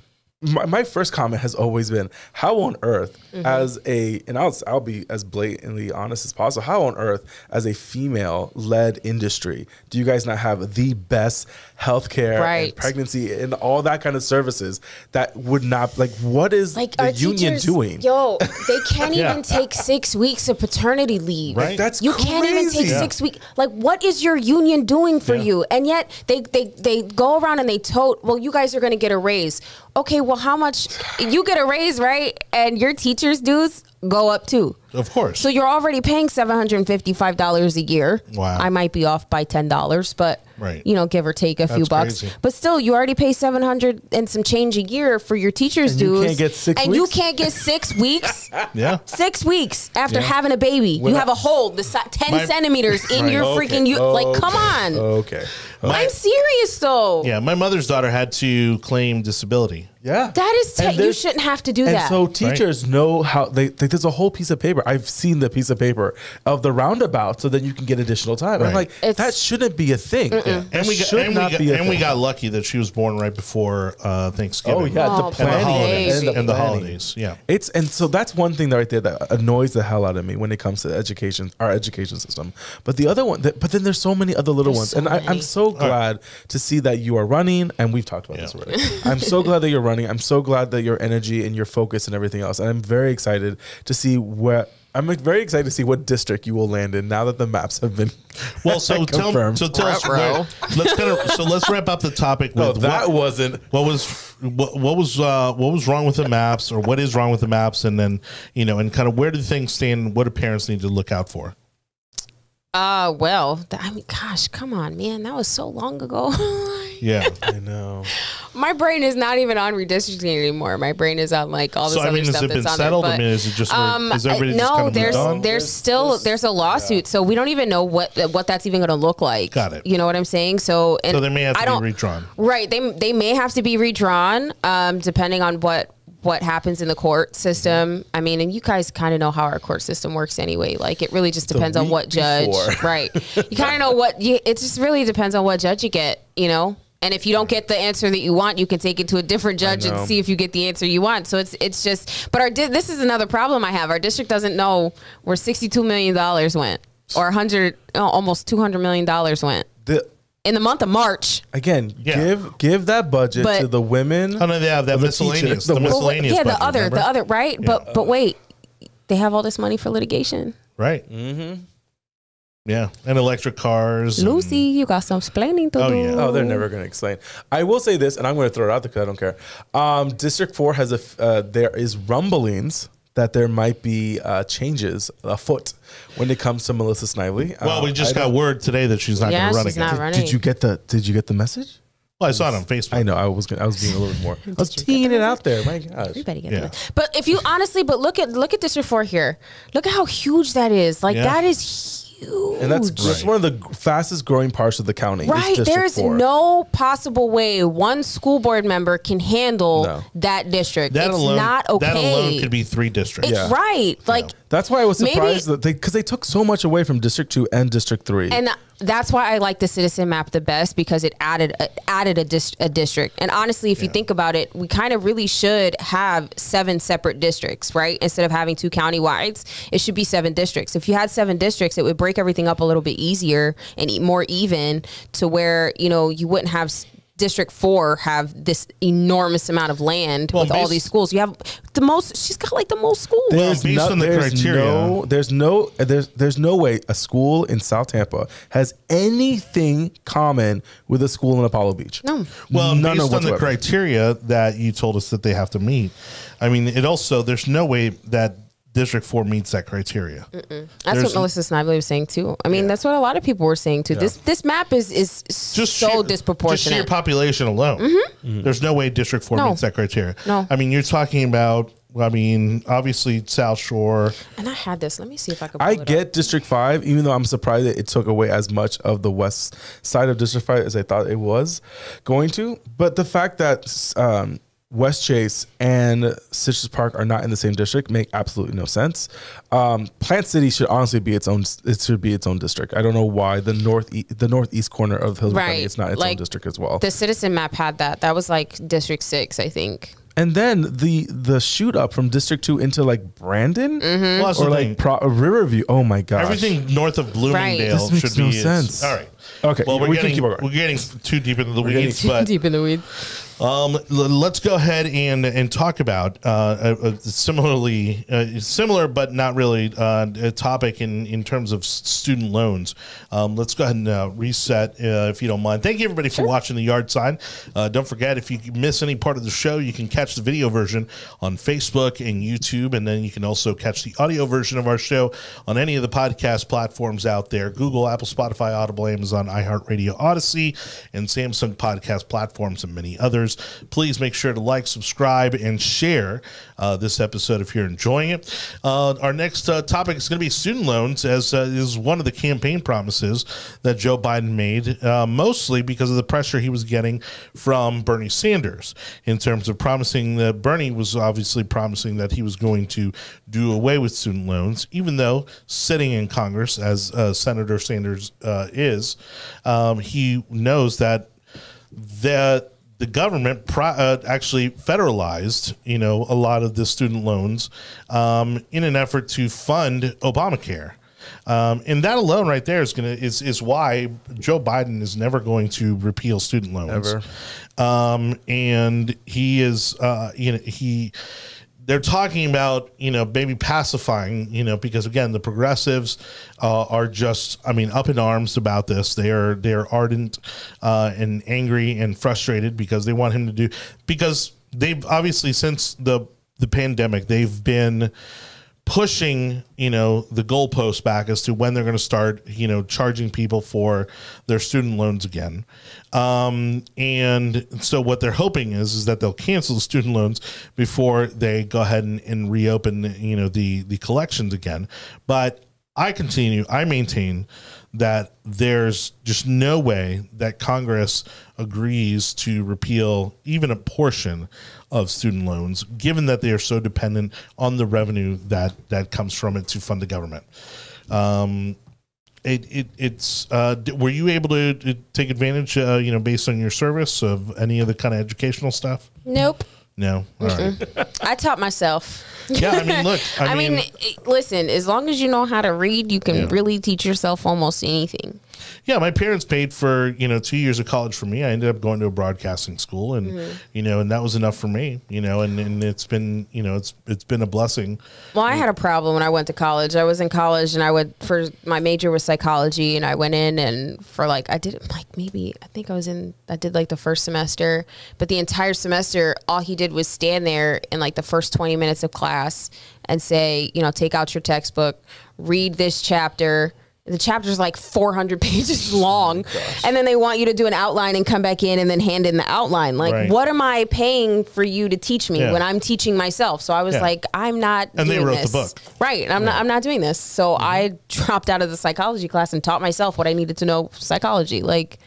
My, my first comment has always been, how on earth, Mm-hmm. as a, and I'll I'll be as blatantly honest as possible. How on earth, as a female led industry, do you guys not have the best healthcare, and pregnancy, and all that kind of services that would not like what is Like the union teachers, doing? Yo, they can't Yeah. even take six weeks of paternity leave. Right. That's crazy. you can't even take crazy. six weeks. Like, what is your union doing for Yeah. you? And yet they they they go around and they tote. Well, you guys are going to get a raise. Okay, well, how much? You get a raise, right? And your teachers' dues go up too. Of course. So you're already paying seven hundred and fifty-five dollars a year. Wow. I might be off by ten dollars, but Right. you know, give or take a few bucks. crazy. But still, you already pay seven hundred and some change a year for your teachers' And you dues. can't get six and you can't get six weeks. yeah. Six weeks after Yeah. having a baby, When you I- have a hold the si- ten My- centimeters in your Okay, freaking you. Like, come on. Okay. I'm serious though. Yeah. My mother's daughter had to claim disability. Yeah. That is te- you shouldn't have to do And that. so teachers know how they, they there's a whole piece of paper. I've seen the piece of paper of the roundabout so that you can get additional time. And I'm like, It's- that shouldn't be a thing. That And we got, should and we not got, be a and we got lucky that she was born right before uh, Thanksgiving. Oh yeah, Oh, the And the planning holidays. baby. And the holidays. Yeah. It's and so that's one thing that right there that annoys the hell out of me when it comes to education, our education system. But the other one, that, but then there's so many other little There's ones, so and I, I'm so glad to see that you are running, and we've talked about this Yeah. already. I'm so glad that you're running. I'm so glad that your energy and your focus and everything else, and I'm very excited to see where. I'm very excited to see what district you will land in now that the maps have been Well, so tell, so tell us. Ruh-roh. where- let's kind of so let's wrap up the topic with no, that what, wasn't. what was what, what was uh, what was wrong with the maps, or what is wrong with the maps, and then you know, and kind of where do things stand? What do parents need to look out for? Uh, well, I mean, gosh, come on, man, that was so long ago. Yeah. I know. My brain is not even on redistricting anymore. My brain is on like all this so I other mean, has stuff it been that's on settled? there. I but- mean, is it just Um, is everybody I- just no, kind of there's moved there's still there's a lawsuit, so we don't even know what what that's even going to look like. Got it. You know what I'm saying? So and so they may have I to don't be redrawn. right. They they may have to be redrawn, um, depending on what what happens in the court system. I mean, and you guys kind of know how our court system works anyway. Like it really just depends on what judge, before. right? You kind of know what you. It just really depends on what judge you get. You know. And if you don't get the answer that you want, you can take it to a different judge and see if you get the answer you want. So it's it's just. But our di- this is another problem I have. Our district doesn't know where sixty two million dollars went, or hundred, oh, almost two hundred million dollars went The, in the month of March. again, Yeah. give give that budget But- to the women. Oh no, they have that the miscellaneous, teachers, the the- Well, wait, miscellaneous. yeah, the other, remember? the other, right? But but wait, they have all this money for litigation. right? Mm-hmm. Yeah, and electric cars. and- Lucy, you got some explaining to Oh, do. yeah. Oh, they're never going to explain. I will say this, and I'm going to throw it out there because I don't care. Um, District Four has a Uh, there is rumblings that there might be uh, changes afoot when it comes to Melissa Snively. Well, Uh, we just I got don't- word today that she's not Yeah, going to run she's again. not running. Did you get the Did you get the message? Well, I saw it on Facebook. I know. I was. Gonna, I was being a little more. I was teeing it out there. My gosh. Everybody get Yeah. it. But if you honestly, but look at look at District Four here. Look at how huge that is. Like Yeah. that is huge. And that's just one of the fastest growing parts of the county. Right. District There's four. no possible way one school board member can handle No. that district. That it's alone, not okay. that alone could be three districts. It's Yeah. right. Like That's why I was Maybe- surprised that they because they took so much away from District Two and District Three. and that's why I like the citizen map the best because it added a, added a, dis- a district. And honestly, if you think about it, we kind of really should have seven separate districts, right? Instead of having two county wides, it should be seven districts. If you had seven districts, it would break everything up a little bit easier and e- more even to where you know you wouldn't have. S- District four have this enormous amount of land Well, with all these schools. You have the most. She's got like the most schools. Well, based on the there's criteria- no, there's no, there's there's no way a school in South Tampa has anything common with a school in Apollo Beach. No. Well, None based on the criteria that you told us that they have to meet, I mean, it also there's no way that District Four meets that criteria. That's There's- what Melissa Snively was saying too. I mean, Yeah. that's what a lot of people were saying too. This this map is is Just so sheer, Just sheer disproportionate. Mm-hmm. population alone. There's no way District Four No. meets that criteria. No. I mean, you're talking about. I mean, obviously South Shore. and I had this. Let me see if I can. I it get Up. District Five, even though I'm surprised that it took away as much of the west side of District Five as I thought it was going to. But the fact that um, Westchase and Citrus Park are not in the same district make absolutely no sense. Um, Plant City should honestly be its own. It should be its own district. I don't know why the north the northeast corner of Hillsborough County Right, it's not its own district as well. The citizen map had that. That was like District Six, I think. and then the the shoot up from District Two into like Brandon Mm-hmm. Well, or like thing. Pro- Riverview. Oh my god! Everything north of Bloomingdale This makes should be no its- sense. All right. Okay, Well, we're we can getting keep we're getting too deep into the getting weeds, but Deep in the weeds. Um, let's go ahead and and talk about uh, a, a similarly uh, similar but not really uh, a topic in in terms of student loans. Um, let's go ahead and uh, reset uh, if you don't mind. Thank you everybody for watching the Yard Sign. Uh, don't forget if you miss any part of the show, you can catch the video version on Facebook and YouTube, and then you can also catch the audio version of our show on any of the podcast platforms out there: Google, Apple, Spotify, Audible, Amazon, iHeartRadio, Odyssey, and Samsung podcast platforms, and many others. Please make sure to like, subscribe, and share uh, this episode if you're enjoying it. Uh, our next uh, topic is going to be student loans, as uh, is one of the campaign promises that Joe Biden made, uh, mostly because of the pressure he was getting from Bernie Sanders in terms of promising that Bernie was obviously promising that he was going to do away with student loans, even though sitting in Congress, as uh, Senator Sanders is, um, he knows that that the government pro- uh, actually federalized, you know, a lot of the student loans um, in an effort to fund Obamacare. Um, and that alone, right there, is gonna is is why Joe Biden is never going to repeal student loans. Ever. Um, and he is, uh, you know, he they're talking about you know maybe pacifying you know because again the progressives uh, are just i mean up in arms about this. They are they are ardent uh, and angry and frustrated because they want him to do because they've obviously since the the pandemic they've been pushing you know the goalposts back as to when they're going to start you know charging people for their student loans again. Um, and so what they're hoping is is that they'll cancel the student loans before they go ahead and, and reopen you know the the collections again. But i continue i maintain that there's just no way that Congress agrees to repeal even a portion of student loans, given that they are so dependent on the revenue that that comes from it to fund the government. Um, it, it it's uh, were you able to, to take advantage, uh, you know, based on your service of any of the kind of educational stuff? Nope. No, all right. I taught myself. Yeah, I mean, look, I, I, mean, mean, it- listen, as long as you know how to read, you can Yeah. really teach yourself almost anything. Yeah, my parents paid for you know two years of college for me. I ended up going to a broadcasting school, and Mm-hmm. you know, and that was enough for me. You know, and, and it's been you know it's it's been a blessing. Well, I had a problem when I went to college. I was in college and I would for my major was psychology and I went in and for like I did like maybe I think I was in I did like the first semester, but the entire semester all he did was stand there in like the first 20 minutes of class and say, you know, take out your textbook, read this chapter, the chapter's like 400 pages long Oh and then they want you to do an outline and come back in and then hand in the outline like Right. what am i paying for you to teach me Yeah. when i'm teaching myself so i was Yeah. like i'm not And they doing wrote the this. book. right i'm not i'm not doing this so Mm-hmm. i dropped out of the psychology class and taught myself what i needed to know psychology like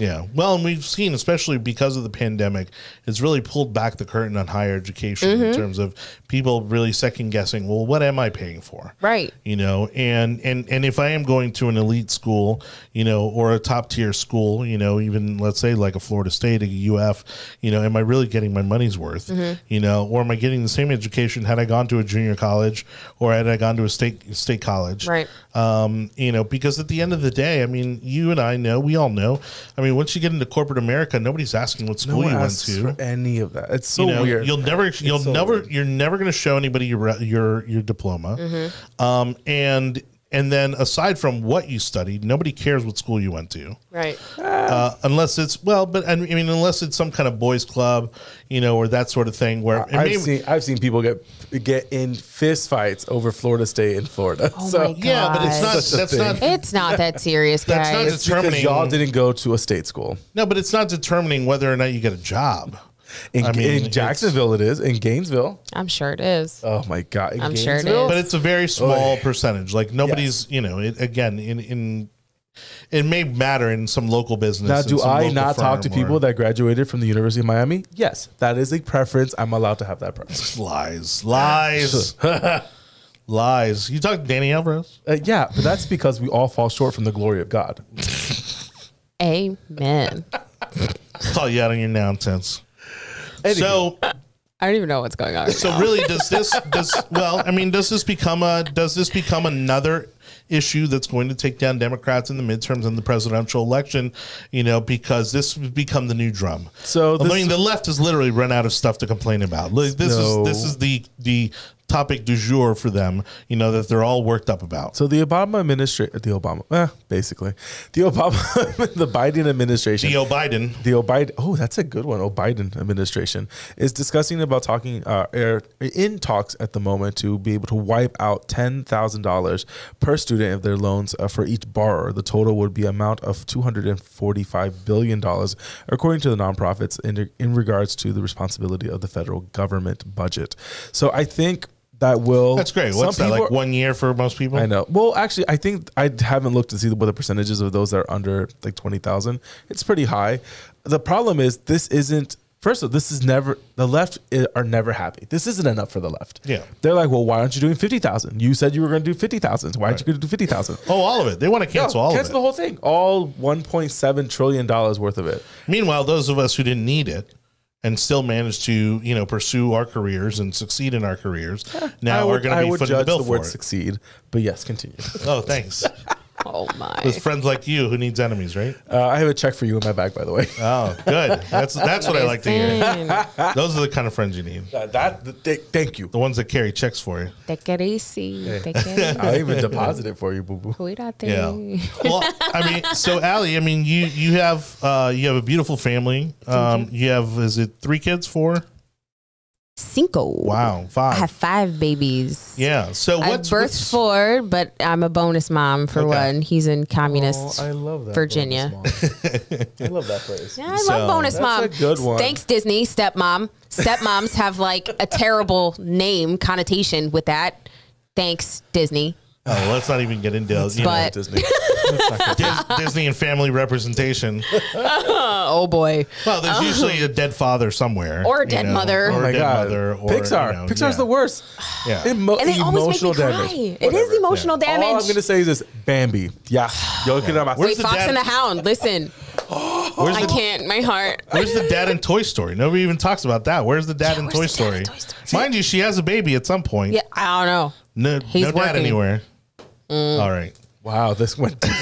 Yeah. Well, and we've seen, especially because of the pandemic, it's really pulled back the curtain on higher education Mm-hmm. in terms of people really second guessing, well, what am I paying for? Right. You know, and and and if I am going to an elite school, you know, or a top tier school, you know, even let's say like a Florida State, a UF, you know, am I really getting my money's worth? Mm-hmm. You know, or am I getting the same education had I gone to a junior college or had I gone to a state state college? Right. Um, you know, because at the end of the day, I mean, you and I know, we all know. I mean, once you get into corporate America, nobody's asking what No school one you went to. any of that. It's so you know, weird. you'll never, you'll so never, weird. you're never going to show anybody your your your diploma. Mm-hmm. Um, and and then aside from what you studied, nobody cares what school you went to. right Uh, unless it's well, but I mean, unless it's some kind of boys' club, you know, or that sort of thing. Where it I've may- seen I've seen people get get in fist fights over Florida State and Florida. Oh so my yeah, but it's not. Such That's not. it's not that serious That's not guys just- because determining- y'all didn't go to a state school. No, but it's not determining whether or not you get a job. In, I mean, in Jacksonville, it is. In Gainesville, i'm sure it is oh my god, in I'm sure it Gainesville? is. but it's a very small Oy. percentage. Like nobody's, you know, it, again, in in it may matter in some local business. Now, do I not talk to firm people or- that graduated from the University of Miami? Yes, that is a preference. I'm allowed to have that preference. lies, lies, lies? You talk to Danny Alvarez? Uh, yeah, but that's because we all fall short from the glory of God. amen Call you out on your nonsense. Anywho. So, i don't even know what's going on right so now. really, does this does well? I mean, does this become a does this become another? issue that's going to take down Democrats in the midterms and the presidential election, you know, because this would become the new drum. So I this- mean, the left has literally run out of stuff to complain about. Like, This No. is this is the the topic du jour for them. You know that they're all worked up about. So the Obama administration, the Obama, eh, basically, the Obama, the Biden administration, Joe Biden. the O'Biden, oh, that's a good one. O'Biden administration is discussing about talking, uh, in talks at the moment to be able to wipe out ten thousand dollars per student of their loans uh, for each borrower. The total would be amount of two hundred and forty-five billion dollars, according to the nonprofits, in in regards to the responsibility of the federal government budget. So I think that will. That's great. What's that like? are- One year for most people. I know. Well, actually, I think I haven't looked to see what the percentages of those that are under like twenty thousand. It's pretty high. The problem is this isn't. First of all, this is never the left eh, are never happy. This isn't enough for the left. Yeah. they're like, well, why aren't you doing fifty thousand? You said you were going to do fifty thousand. Why aren't you going to do fifty thousand? Oh, all of it. They want to cancel all of it. cancel the whole thing. All one point seven trillion dollars worth of it. Meanwhile, those of us who didn't need it and still manage to, you know, pursue our careers and succeed in our careers now we're going to be footing the bill the for word it. succeed, but yes, continue. Oh, thanks. oh my With friends like you who needs enemies, right? Uh, I have a check for you in my bag, by the way. Oh, good. That's that's what I like to hear. Those are the kind of friends you need. Uh, that th- thank you. The ones that carry checks for you. take it easy take it easy I'll even deposit it for you, boo boo. Cuídate. Yeah. Well, I mean, so Aly, I mean, you you have uh, you have a beautiful family. Um, you have is it three kids? Four? Cinco. Wow, five. I five. have five babies. yeah. So I what's, birthed what's four, but I'm a bonus mom for Okay. one. He's in communist. Oh, I love that. Virginia. I love that place. Yeah, I So- love bonus That's mom. a good one. Thanks, Disney. Stepmom. Stepmoms have like a terrible name connotation with that. Thanks, Disney. Oh, let's not even get into you know, But- Disney. Dis- Disney and family representation. Oh boy. Well, there's oh. usually a dead father somewhere, Or a dead know, mother. or oh a my dead god. mother, or Pixar. you know, Pixar's yeah. the worst. Yeah. Emo- And they always make me emotional cry. damage. It is emotional damage. All I'm gonna say is this: Bambi. Yeah. Yo look it up. Where's Wait, the Fox dad- and the Hound. Listen, Where's I the, can't. My heart. Where's the dad in Toy Story? Nobody even talks about that. Where's the dad in where's Toy the dad Story? in Toy Story? Mind you, she has a baby at some point. Yeah, I don't know. No, He's no dad working. anywhere. All right. Wow, this went.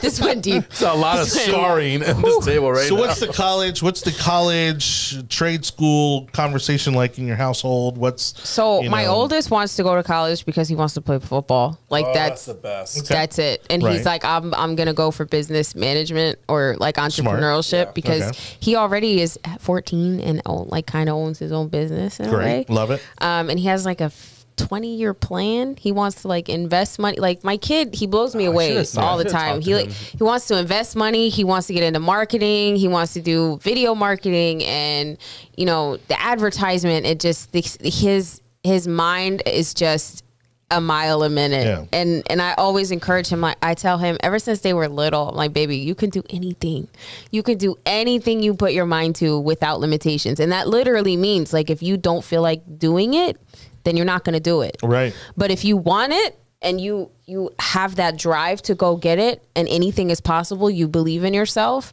This went deep. It's a lot of scarring at this table right So now. what's the college? What's the college trade school conversation like in your household? What's So you my know- oldest wants to go to college because he wants to play football. Like Oh, that's the best. That's it. And Right. he's like, I'm I'm gonna go for business management or like entrepreneurship Yeah. because Okay. he already is 14 and own, like kind of owns his own business in a way. Love it. Um, and he has like a f- 20 year plan. He wants to like invest money. Like my kid, he blows me away all the time. He like him. he wants to invest money. He wants to get into marketing. He wants to do video marketing and you know the advertisement. It just his his mind is just a mile a minute. Yeah. And and I always encourage him. Like I tell him ever since they were little, I'm like baby, you can do anything. You can do anything you put your mind to without limitations. And that literally means like if you don't feel like doing it, then you're not going to do it. Right. But if you want it and you you have that drive to go get it and anything is possible, you believe in yourself,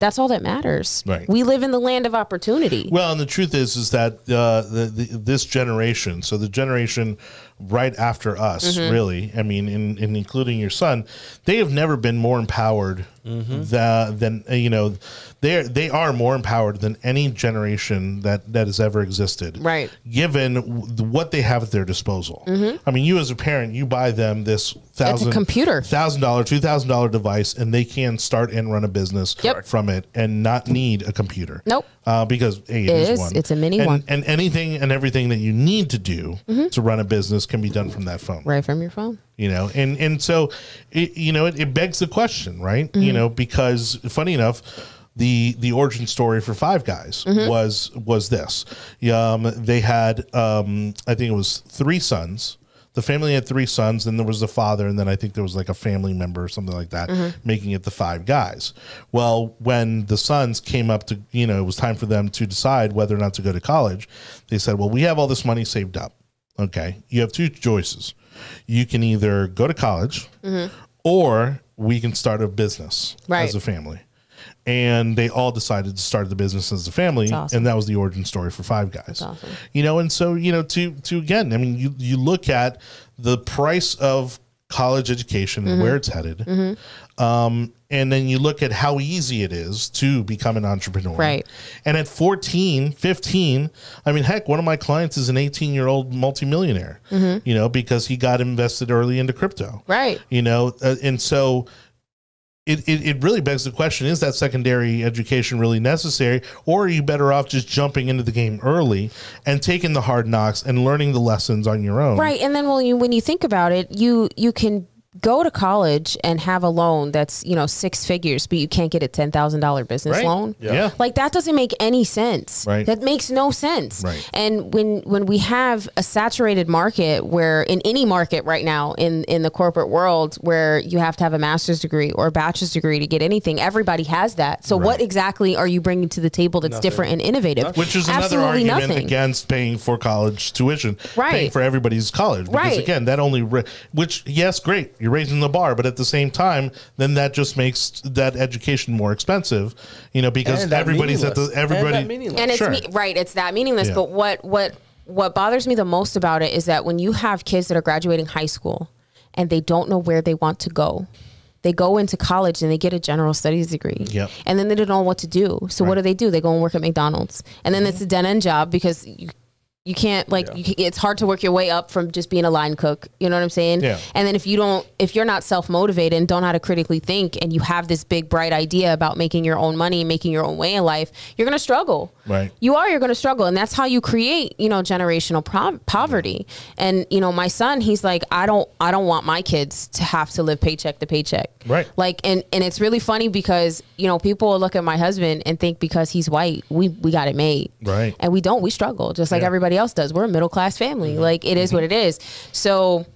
that's all that matters. Right. We live in the land of opportunity. Well, and the truth is, is that uh, the, the this generation, so the generation right after us, Mm-hmm. really, I mean, in, in including your son, they have never been more empowered tha- than uh, you know, they they are more empowered than any generation that that has ever existed. Right. Given w- what they have at their disposal. I mean, you as a parent, you buy them this thousand computer. thousand dollar, two thousand dollar device, and they can start and run a business Yep. from it and not need a computer. Nope. Uh, because it It is, is. one. It's a mini and, one. and anything and everything that you need to do to run a business can be done from that phone. Right from your phone. You know, and and so it, you know it, it begs the question, right? You Mm-hmm. know, because funny enough. The, the origin story for Five Guys Mm-hmm. was was this. Um, they had um, I think it was three sons. The family had three sons, and there was the father, and then I think there was like a family member or something like that, Mm-hmm. making it the five guys. Well, when the sons came up to, you know, it was time for them to decide whether or not to go to college, they said, Well, we have all this money saved up. Okay. You have two choices. You can either go to college or we can start a business Right. as a family. And they all decided to start the business as a family, awesome. and that was the origin story for Five Guys. awesome. You know, and so you know, to to again, I mean, you you look at the price of college education Mm-hmm. and where it's headed, um, and then you look at how easy it is to become an entrepreneur. Right. And at 14, 15, I mean, heck, one of my clients is an 18 year old multimillionaire, you know, because he got invested early into crypto. Mm-hmm. Right. You know, uh, and so it, it, it really begs the question is that secondary education really necessary or are you better off just jumping into the game early and taking the hard knocks and learning the lessons on your own Right. And then when you when you think about it, you you can go to college and have a loan that's, you know, six figures, but you can't get a ten thousand dollar business Right. loan. yeah, Like that doesn't make any sense. Right. That makes no sense. Right. And when when we have a saturated market where in any market right now in in the corporate world where you have to have a master's degree or a bachelor's degree to get anything, everybody has that. So what exactly are you bringing to the table that's different and innovative? which is another Absolutely argument nothing. against paying for college tuition, Right. paying for everybody's college. Because Right. again, that only, ra- which yes, great, you're raising the bar, but at the same time, then that just makes that education more expensive, you know, because And everybody's at the meaningless. And that everybody. and it's Sure. me, right it's that meaningless Yeah. but what what what bothers me the most about it is that when you have kids that are graduating high school and they don't know where they want to go they go into college and they get a general studies degree Yep. and then they don't know what to do so what do they do they go and work at mcdonald's and then it's a dead end job because you you can't like you, ca- it's hard to work your way up from just being a line cook you know what i'm saying Yeah. and then if you don't if you're not self-motivated and don't know how to critically think and you have this big bright idea about making your own money making your own way in life you're going to struggle Right. you are you're going to struggle and that's how you create you know generational pro- poverty and you know my son he's like i don't i don't want my kids to have to live paycheck to paycheck Right. like and and it's really funny because you know people will look at my husband and think because he's white we we got it made Right. and we don't we struggle just like Yeah. everybody else does we're a middle class family mm-hmm. like it is mm-hmm. what it is so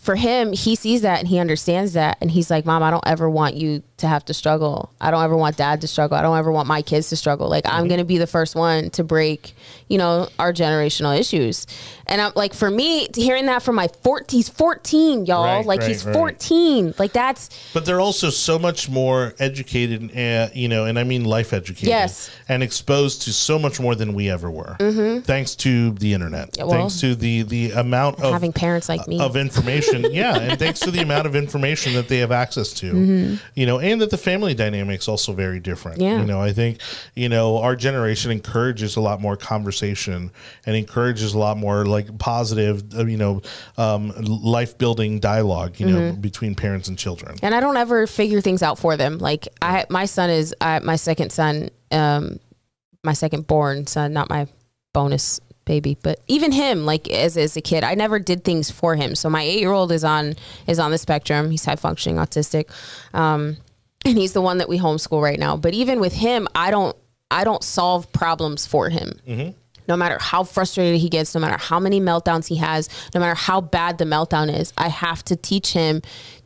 for him, he sees that and he understands that. And he's like, Mom, I don't ever want you to have to struggle. I don't ever want dad to struggle. I don't ever want my kids to struggle. Like, I'm mm-hmm. going to be the first one to break, you know, our generational issues. And I'm like, for me, hearing that from my 14, he's 14, y'all. Right, like, right, he's right. 14. Like, that's, But they're also so much more educated, uh, you know, and I mean life educated. Yes. And exposed to so much more than we ever were, thanks to the internet, well, thanks to the the amount of having parents like me. of information. yeah, and thanks to the amount of information that they have access to, Mm-hmm. you know, and that the family dynamics also very different. Yeah. You know, I think you know our generation encourages a lot more conversation and encourages a lot more like positive, uh, you know, um, life building dialogue. You know, Mm-hmm. between parents and children. and I don't ever figure things out for them. Like I, my son is I, my second son, um, my second born son, not my bonus baby. But even him, like as as a kid, I never did things for him. So my eight year old is on is on the spectrum. He's high functioning autistic, um, and he's the one that we homeschool right now. But even with him, I don't I don't solve problems for him. No matter how frustrated he gets, no matter how many meltdowns he has, no matter how bad the meltdown is, I have to teach him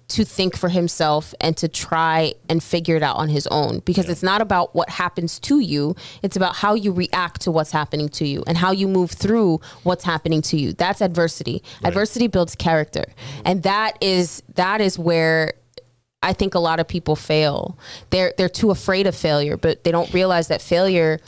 to think for himself and to try and figure it out on his own. Because it's not about what happens to you it's about how you react to what's happening to you and how you move through what's happening to you. That's adversity. Adversity builds character. And that is that is where I think a lot of people fail. They're they're too afraid of failure, but they don't realize that failure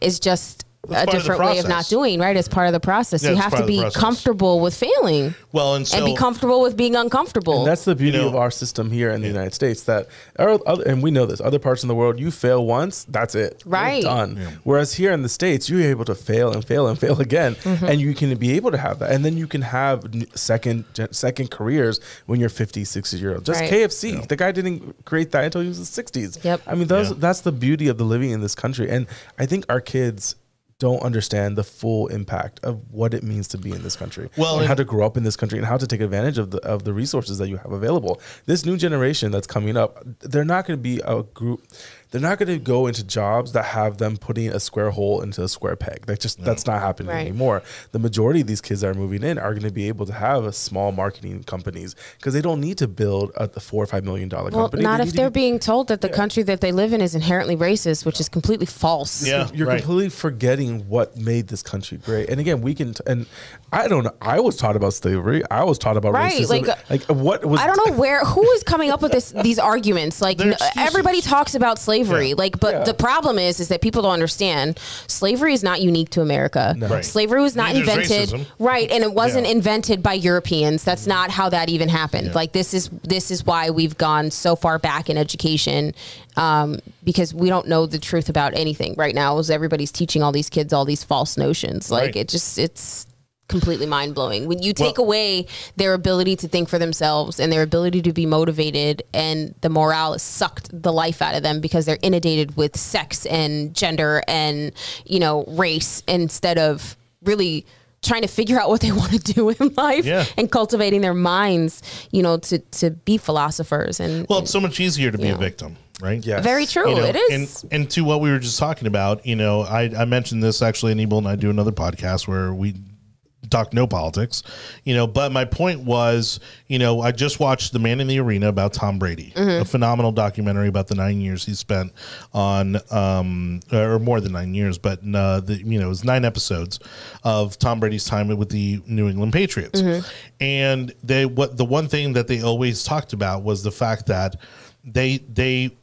is just a part of different way of not doing right. It's part of the process. Yeah, you have to be comfortable with failing Well, and so and be comfortable with being uncomfortable. And that's the beauty You know- of our system here in the United States. That our other, and we know this. Other parts in the world, you fail once, that's it. You're Right. done. Whereas here in the states, you're able to fail and fail and fail again, Mm-hmm. and you can be able to have that, and then you can have second second careers when you're 50, 60 years old. Just Right. KFC, the guy didn't create that until he was in the 60s. Yep. I mean, those Yeah. that's the beauty of the living in this country, and I think our kids. Don't understand the full impact of what it means to be in this country. Well, and and- how to grow up in this country and how to take advantage of the of the resources that you have available. This new generation that's coming up, they're not going to be a group. They're not going to go into jobs that have them putting a square hole into a square peg. That just that's not happening Right. anymore. The majority of these kids that are moving in are going to be able to have a small marketing companies because they don't need to build a the four or five million dollar well, company. not They if they're be- being told that the country that they live in is inherently racist, which is completely false. Yeah. you're right. completely forgetting what made this country great. And again, we can. T- and I don't know. I was taught about slavery. I was taught about Right, racism. like, Like, what was? I don't know where who is coming up with this these arguments. Like They're n- everybody talks about slavery. Yeah. Like, but Yeah. the problem is, is that people don't understand slavery is not unique to America. Right. Slavery was not Neither invented, right? And it wasn't Yeah. invented by Europeans. That's not how that even happened. Like this is this is why we've gone so far back in education. Um, because we don't know the truth about anything right now. Is everybody's teaching all these kids all these false notions? Like Right. it just it's completely mind blowing. When you take Well- away their ability to think for themselves and their ability to be motivated, and the morale is sucked the life out of them because they're inundated with sex and gender and you know race instead of really trying to figure out what they want to do in life Yeah. and cultivating their minds, you know, to to be philosophers and well, it's so much easier to be Yeah. a victim, right? Yeah. very true. You know, it is. And, and to what we were just talking about, you know, I, I mentioned this actually, and Anibal and I do another podcast where we talk no politics, you know, but my point was, you know, I just watched The Man in the Arena about Tom Brady, Mm-hmm. a phenomenal documentary about the nine years he spent on, um, or more than nine years, but uh, the, you know, it was nine episodes of Tom Brady's time with the New England Patriots. Mm-hmm. And they, what the one thing that they always talked about was the fact that they, they,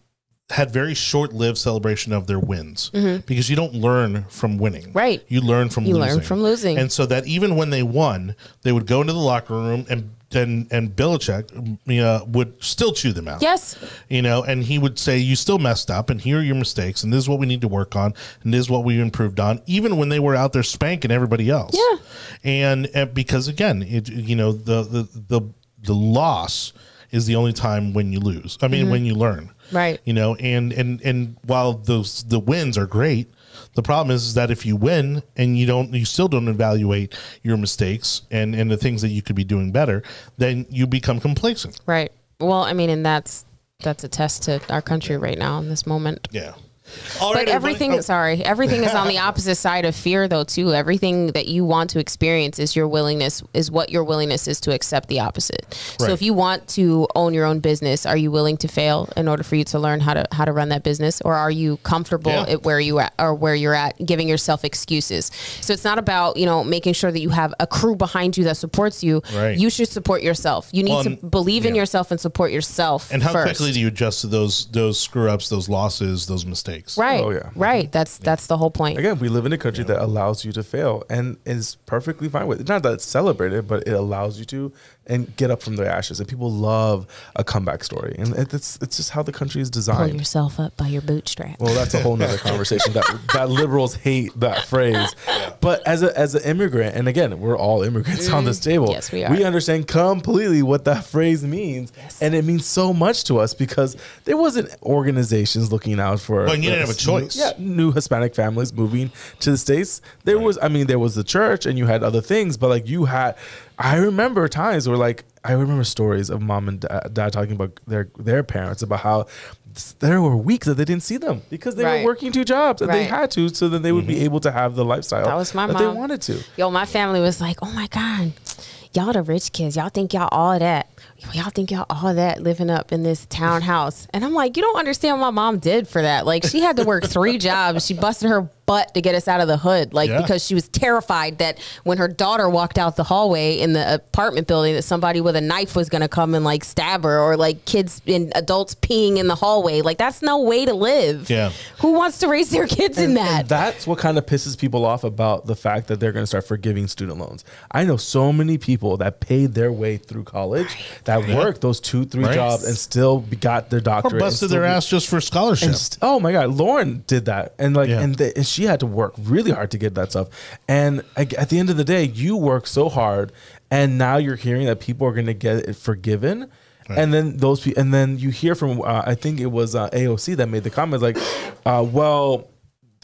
had very short-lived celebration of their wins because you don't learn from winning. Mm-hmm. Right. You learn from You losing. learn from losing. And so that even when they won, they would go into the locker room and and and Belichick you know, would still chew them out. Yes. You know, and he would say, "You still messed up, and here are your mistakes, and this is what we need to work on, and this is what we improved on." Even when they were out there spanking everybody else. Yeah. And, and because again, it you know the the the the loss is the only time when you lose. I mean, when you learn. Right. You know, and and and while those the wins are great, the problem is, is that if you win and you don't, you still don't evaluate your mistakes and and the things that you could be doing better, then you become complacent. Right. Well, I mean, and that's that's a test to our country right now in this moment. Yeah. All But right, everything, oh, sorry, everything is on the opposite side of fear, though. Too, everything that you want to experience is your willingness, is what your willingness is to accept the opposite. So, if you want to own your own business, are you willing to fail in order for you to learn how to how to run that business, or are you comfortable Yeah. at where you at or where you're at, giving yourself excuses? So, it's not about you know making sure that you have a crew behind you that supports you. Right. You should support yourself. You need Well, to believe in yourself and support yourself. and how first. quickly do you adjust to those those screw ups, those losses, those mistakes? Right. Oh, yeah. Right. That's that's the whole point. Again, we live in a country that allows you to fail and is perfectly fine with it. Not that it's celebrated, but it allows you to and get up from the ashes. And people love a comeback story. And it's it's just how the country is designed. Pull designed. yourself up by your bootstraps. Well, that's a whole nother conversation. That that liberals hate that phrase. But as a as an immigrant, and again, we're all immigrants on this table. Mm. Yes, we are. We understand completely what that phrase means, Yes. and it means so much to us because there wasn't organizations looking out for. Well, You didn't have a choice. Yeah, new Hispanic families moving to the states. There was, I mean, there was the church, and you had other things, but like you had, I remember times where like I remember stories of mom and dad, dad talking about their their parents about how there were weeks that they didn't see them because they Right. were working two jobs and they had to, so that they would be mm-hmm. able to have the lifestyle That was my that mom. they wanted to. Yo, my family was like, "Oh my god, y'all the rich kids. Y'all think y'all all that. Y'all think y'all all that living up in this townhouse." And I'm like, "You don't understand what my mom did for that. Like, she had to work three jobs. She busted her butt to get us out of the hood, like Yeah. because she was terrified that when her daughter walked out the hallway in the apartment building, that somebody with a knife was going to come and like stab her, or like kids and adults peeing in the hallway. Like, that's no way to live. Yeah. Who wants to raise their kids in that? and that's what kind of pisses people off about the fact that they're going to start forgiving student loans. I know so many people that paid their way through college that worked those two, three Right. jobs and still got their doctorate. and busted their be- ass just for scholarship. St- oh my God, Lauren did that, and like, Yeah. and, the, and she had to work really hard to get that stuff. And at the end of the day, you work so hard, and now you're hearing that people are going to get it forgiven. And then those people, and then you hear from uh, I think it was uh, AOC that made the comments like, uh, "Well,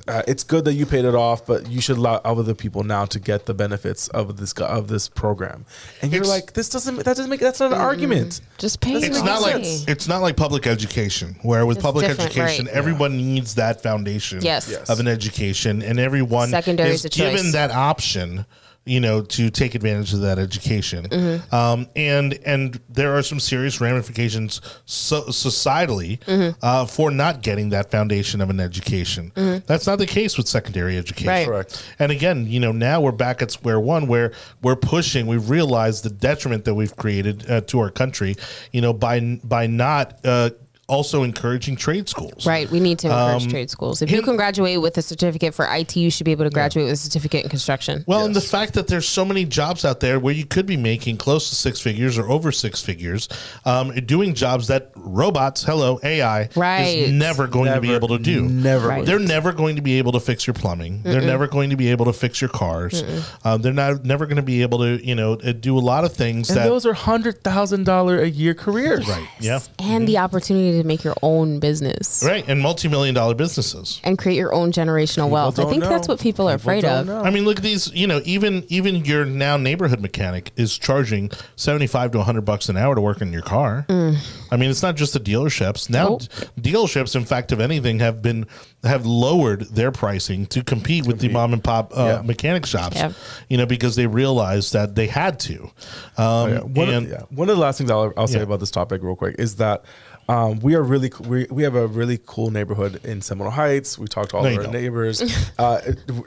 uh, it's good that you paid it off, but you should allow other people now to get the benefits of this of this program." And you're It's- like, "This doesn't that doesn't make that's not an argument." Just pay. It's it's your not like it's not like public education where with It's public education right. everyone needs that foundation Yes. Yes. of an education and everyone Secondary is is a choice. given that option you know to take advantage of that education Mm-hmm. um, and and there are some serious ramifications so, societally Mm-hmm. uh, for not getting that foundation of an education that's not the case with secondary education Right. Correct. and again, you know, now we're back at square one where we're pushing. We realize the detriment that we've created uh, to our country, you know, by by not uh, also encouraging trade schools. Right. We need to Um, encourage trade schools. If you can graduate with a certificate for IT, you should be able to graduate with a certificate in construction. Well, and the fact that there's so many jobs out there where you could be making close to six figures or over six figures, um, doing jobs that robots, hello AI, Right. is never going to be able to do. never Right. They're never going to be able to fix your plumbing. They're never going to be able to fix your cars. Uh, they're not never going to be able to, you know, uh, do a lot of things And that. those are hundred thousand dollar a year careers. right. Yeah. And the opportunity to make your own business Right. And multi million dollar businesses. and create your own generational wealth. I think know. that's what people are People afraid of. know. I mean, look at these. You know, even even your now neighborhood mechanic is charging seventy five to hundred bucks an hour to work in your car. I mean, it's not just the dealerships. Now, Mm. Nope. dealerships, in fact, if anything, have been have lowered their pricing to compete with the mom and pop uh, Yeah. mechanic shops. Yeah. You know, because they realized that they had to. Um, Oh, Yeah. One, and of, yeah. One of the last things I'll, I'll say Yeah. about this topic real quick is that um, we are really co- we, we have a really cool neighborhood in Seminole Heights. We talked to all No, of you our don't. neighbors uh,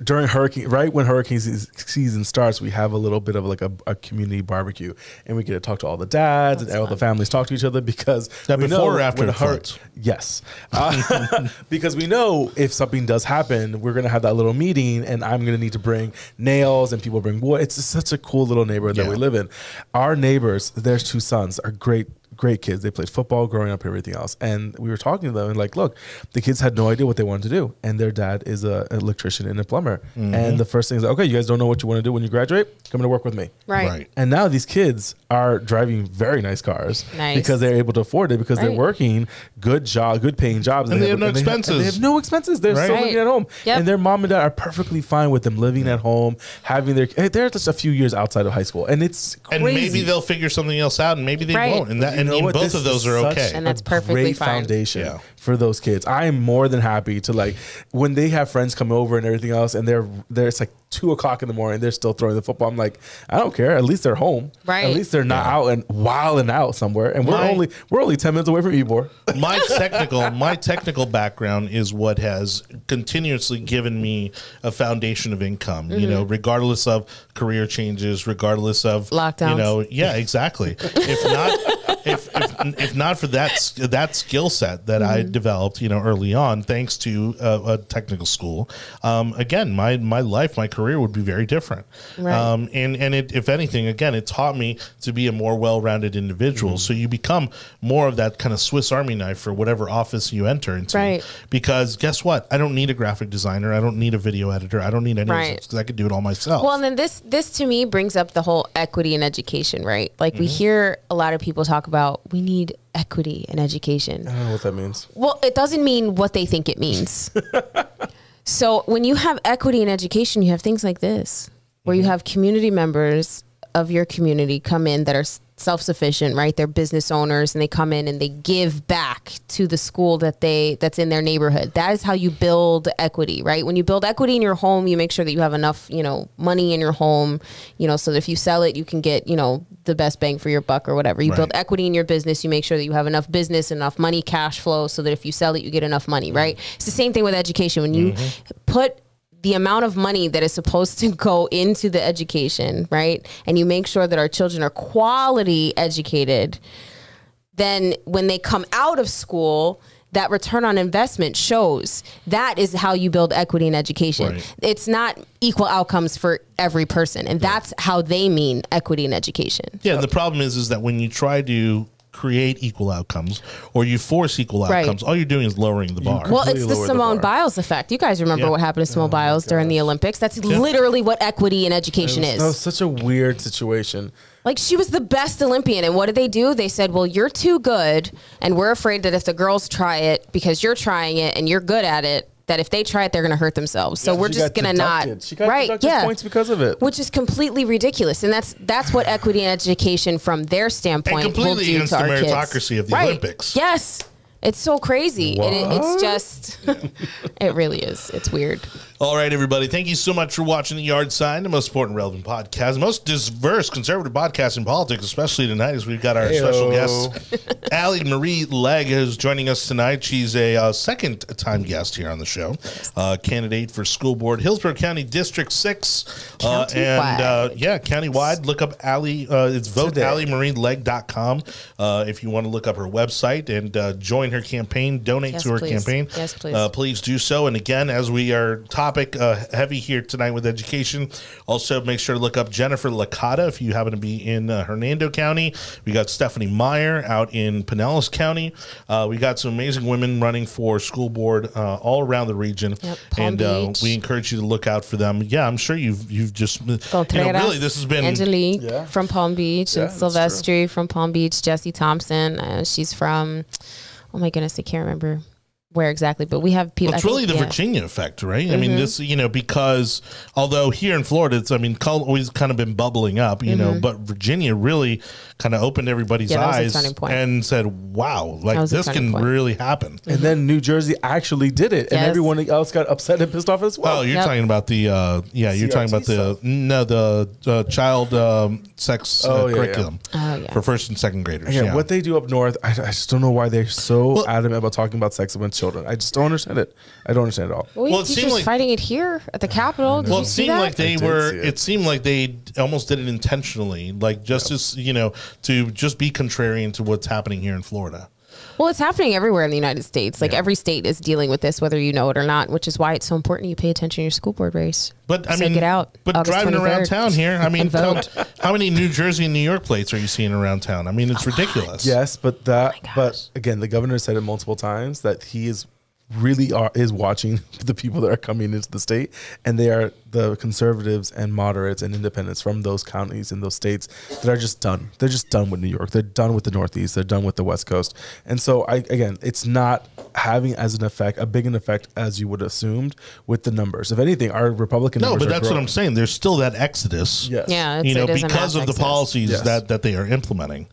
during hurricane right when hurricane seas- season starts. We have a little bit of like a, a community barbecue, and we get to talk to all the dads and all the families talk to each other because That we before or after when the a hur- floods? Yes, uh, because we know if something does happen, we're gonna have that little meeting, and I'm gonna need to bring nails, and people bring wood. It's just such a cool little neighborhood that Yeah. we live in. Our neighbors, there's two sons, are great. Great kids. They played football growing up, everything else. And we were talking to them and like, look, the kids had no idea what they wanted to do. And their dad is a an electrician and a plumber. Mm-hmm. And the first thing is, okay, you guys don't know what you want to do when you graduate? Come to work with me. Right. Right. And now these kids are driving very nice cars Nice. because they're able to afford it because they're working good job, good paying jobs, And they have no and expenses. and they have no expenses. They're Right. still living at home, Yep. and their mom and dad are perfectly fine with them living at home, having their. hey, They're just a few years outside of high school, and it's and maybe they'll figure something else out, and maybe they Right. won't. And that, You and, know both This of those are okay. And that's a perfectly great fine. foundation Yeah. For those kids. I am more than happy to like when they have friends come over and everything else, and they're there. It's like two o'clock in the morning. They're still throwing the football. I'm like, I don't care. At least they're home. Right. At least they're not out and wilding out somewhere. And we're My- only we're only ten minutes away from Ybor. my technical my technical background is what has continuously given me a foundation of income you know mm-hmm. regardless of career changes regardless of you know yeah exactly if not if, if if not for that that skill set that I developed you know early on thanks to a, a technical school um, again my my life my career would be very different Right. um, and and it, if anything again it taught me to be a more well-rounded individual so you become more of that kind of Swiss army knife for whatever office you enter into Right. because guess what I don't need a graphic designer I don't need a video editor I don't need any Right. because I could do it all myself Well, and then this this to me brings up the whole equity in education, right? Like Mm-hmm. we hear a lot of people talk about we need equity in education. I don't know what that means. Well, it doesn't mean what they think it means. so when you have equity in education, you have things like this, where you mm-hmm. have community members of your community come in that are self-sufficient right? They're business owners and they come in and they give back to the school that they that's in their neighborhood. That is how you build equity right? When you build equity in your home you make sure that you have enough you know money in your home you know so that if you sell it you can get you know the best bang for your buck or whatever. You Right. build equity in your business you make sure that you have enough business enough money cash flow so that if you sell it you get enough money right? It's the same thing with education. When you mm-hmm. put the amount of money that is supposed to go into the education, right? And you make sure that our children are quality educated, then when they come out of school, that return on investment shows that is how you build equity in education. Right. It's not equal outcomes for every person, and that's how they mean equity in education. Yeah, and the problem is is that when you try to create equal outcomes or you force equal Right. outcomes, all you're doing is lowering the bar. Well, it's the lower the Simone. Biles effect. You guys remember Yeah. what happened to Simone oh Biles during the Olympics? That's literally what equity in education is. That was such a weird situation. Like she was the best Olympian, and what did they do? They said, "Well, you're too good, and we're afraid that if the girls try it because you're trying it and you're good at it, that if they try it, they're going to hurt themselves. So we're just going to not. She got right, deducted yeah, points because of it. which is completely ridiculous, and that's that's what equity and education from their standpoint will completely do against to the our kids. meritocracy of the Right. Olympics. Yes. It's so crazy. And it, it's just, it really is. It's weird. All right, everybody. Thank you so much for watching the Yard Sign, the most important, relevant podcast, the most diverse conservative podcast in politics, especially tonight as we've got our special Heyo. guest, Aly Marie Legge, who's joining us tonight. She's a uh, second time guest here on the show, uh, candidate for school board, Hillsborough County District 6. Uh, and uh, yeah, countywide. Look up Aly. Uh, it's Today. votealliemarieleg.com uh, if you want to look up her website and uh, join her campaign, donate Yes, to her please. campaign. Yes, please. Uh, please do so. And again, as we are topic uh, heavy here tonight with education, also make sure to look up Jennifer Licata if you happen to be in uh, Hernando County. We got Stephanie Meyer out in Pinellas County. Uh, we got some amazing women running for school board uh, all around the region, Yep, Palm and uh, we encourage you to look out for them. Yeah, I'm sure you've you've just you know, really this has been Angelique Yeah. from Palm Beach Yeah, and Sylvester from Palm Beach. Jesse Thompson, uh, she's from. Oh my goodness, I can't remember where exactly, but we have people. Well, it's I really think- the yeah. Mm-hmm. Virginia effect, right? I mean, this, you know, because although here in Florida, it's, I mean, col- always kind of been bubbling up, you know, but Virginia really kind of opened everybody's Mm-hmm. Yeah, that was a eyes and said, wow, like this can point. really happen. And then New Jersey actually did it, and Yes. everyone else got upset and pissed off as well. Oh, you're Yep. talking about the, uh, yeah, you're talking about the, CRT no, the uh, child um, sex uh, Oh, yeah, yeah. curriculum Oh, yeah. for first and second graders. Yeah, Yeah. what they do up north, I, I just don't know why they're so Well- adamant about talking about sex amongst children. I just don't understand it. I don't understand it at all. Well, we Well, have it seemed like- fighting it here at the Capitol. Did Well, you it see seemed that? like they were. It. it. seemed like they almost did it intentionally, like just as you know, to just be contrarian to what's happening here in Florida. Well, it's happening everywhere in the United States. Like every state is dealing with this, whether you know it or not, which is why it's so important you pay attention to your school board race. But I So mean, get out But August driving around town here, I mean, And count- how many New Jersey and New York plates are you seeing around town? I mean, it's ridiculous. Yes, but that, Oh but again, the governor said it multiple times that he is really are, is watching the people that are coming into the state, and they are the conservatives and moderates and independents from those counties and those states that are just done. They're just done with New York. They're done with the Northeast. They're done with the West Coast. And so, I again, it's not having as an effect a big an effect as you would have assumed with the numbers. If anything, our Republican No, numbers but are that's what. I'm saying. There's still that exodus. Yes. Yeah, You know, it is a because mass of the exodus. policies Yes. that, that they are implementing.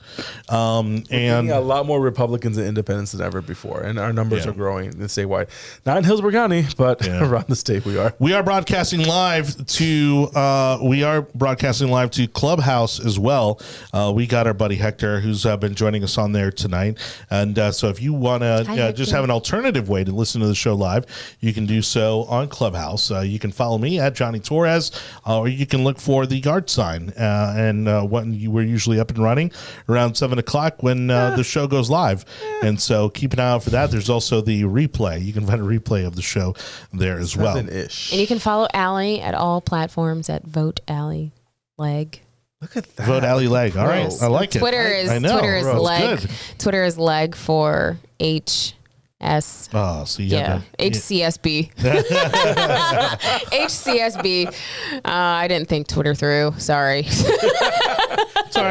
Um, and Yeah, a lot more Republicans and independents than ever before, and our numbers Yeah. are growing in statewide. Not in Hillsborough County, but Yeah. around the state we are. We are broadcasting live to uh, we are broadcasting live to Clubhouse as well. Uh, we got our buddy Hector who's uh, been joining us on there tonight, and uh, so if you want to uh, just have an alternative way to listen to the show live, you can do so on Clubhouse. Uh, you can follow me at Jonny Torres, uh, or you can look for the yard sign, uh, and uh, when you we're usually up and running around seven o'clock when uh, the show goes live, and so keep an eye out for that. There's also the replay. You can find a replay of the show there as well. Seven ish. And you can follow Aly at all platforms at Vote Aly Legge. Look at that. Vote Aly Legge. All right, Gross. I like it. Twitter I- is I know. Twitter is It's leg. good. Twitter is leg for H S. Oh, so you Yeah, have to- HCSB. HCSB. Uh, I didn't think Twitter through. Sorry.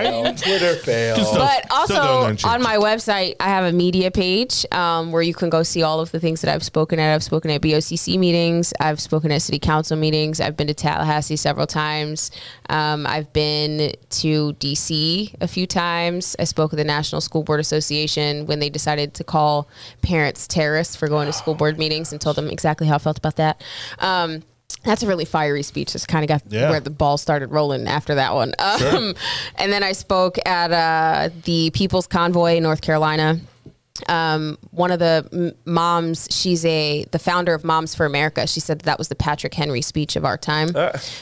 It's all fine. Twitter fail. Just- but Still also going on my website, I have a media page um, where you can go see all of the things that I've spoken at. I've spoken at BOCC meetings. I've spoken at city council meetings. I've been to Tallahassee several times. Um, I've been to DC a few times. I spoke at the National School Board Association when they decided to call parents terrorists for going to school board meetings and told them exactly how I felt about that. Um, that's a really fiery speech. Just kind of got Yeah. where the ball started rolling after that one. Um, And then I spoke at uh, the People's Convoy in North Carolina. Um, one of the m- moms, she's a the founder of Moms for America. She said that, that was the Patrick Henry speech of our time.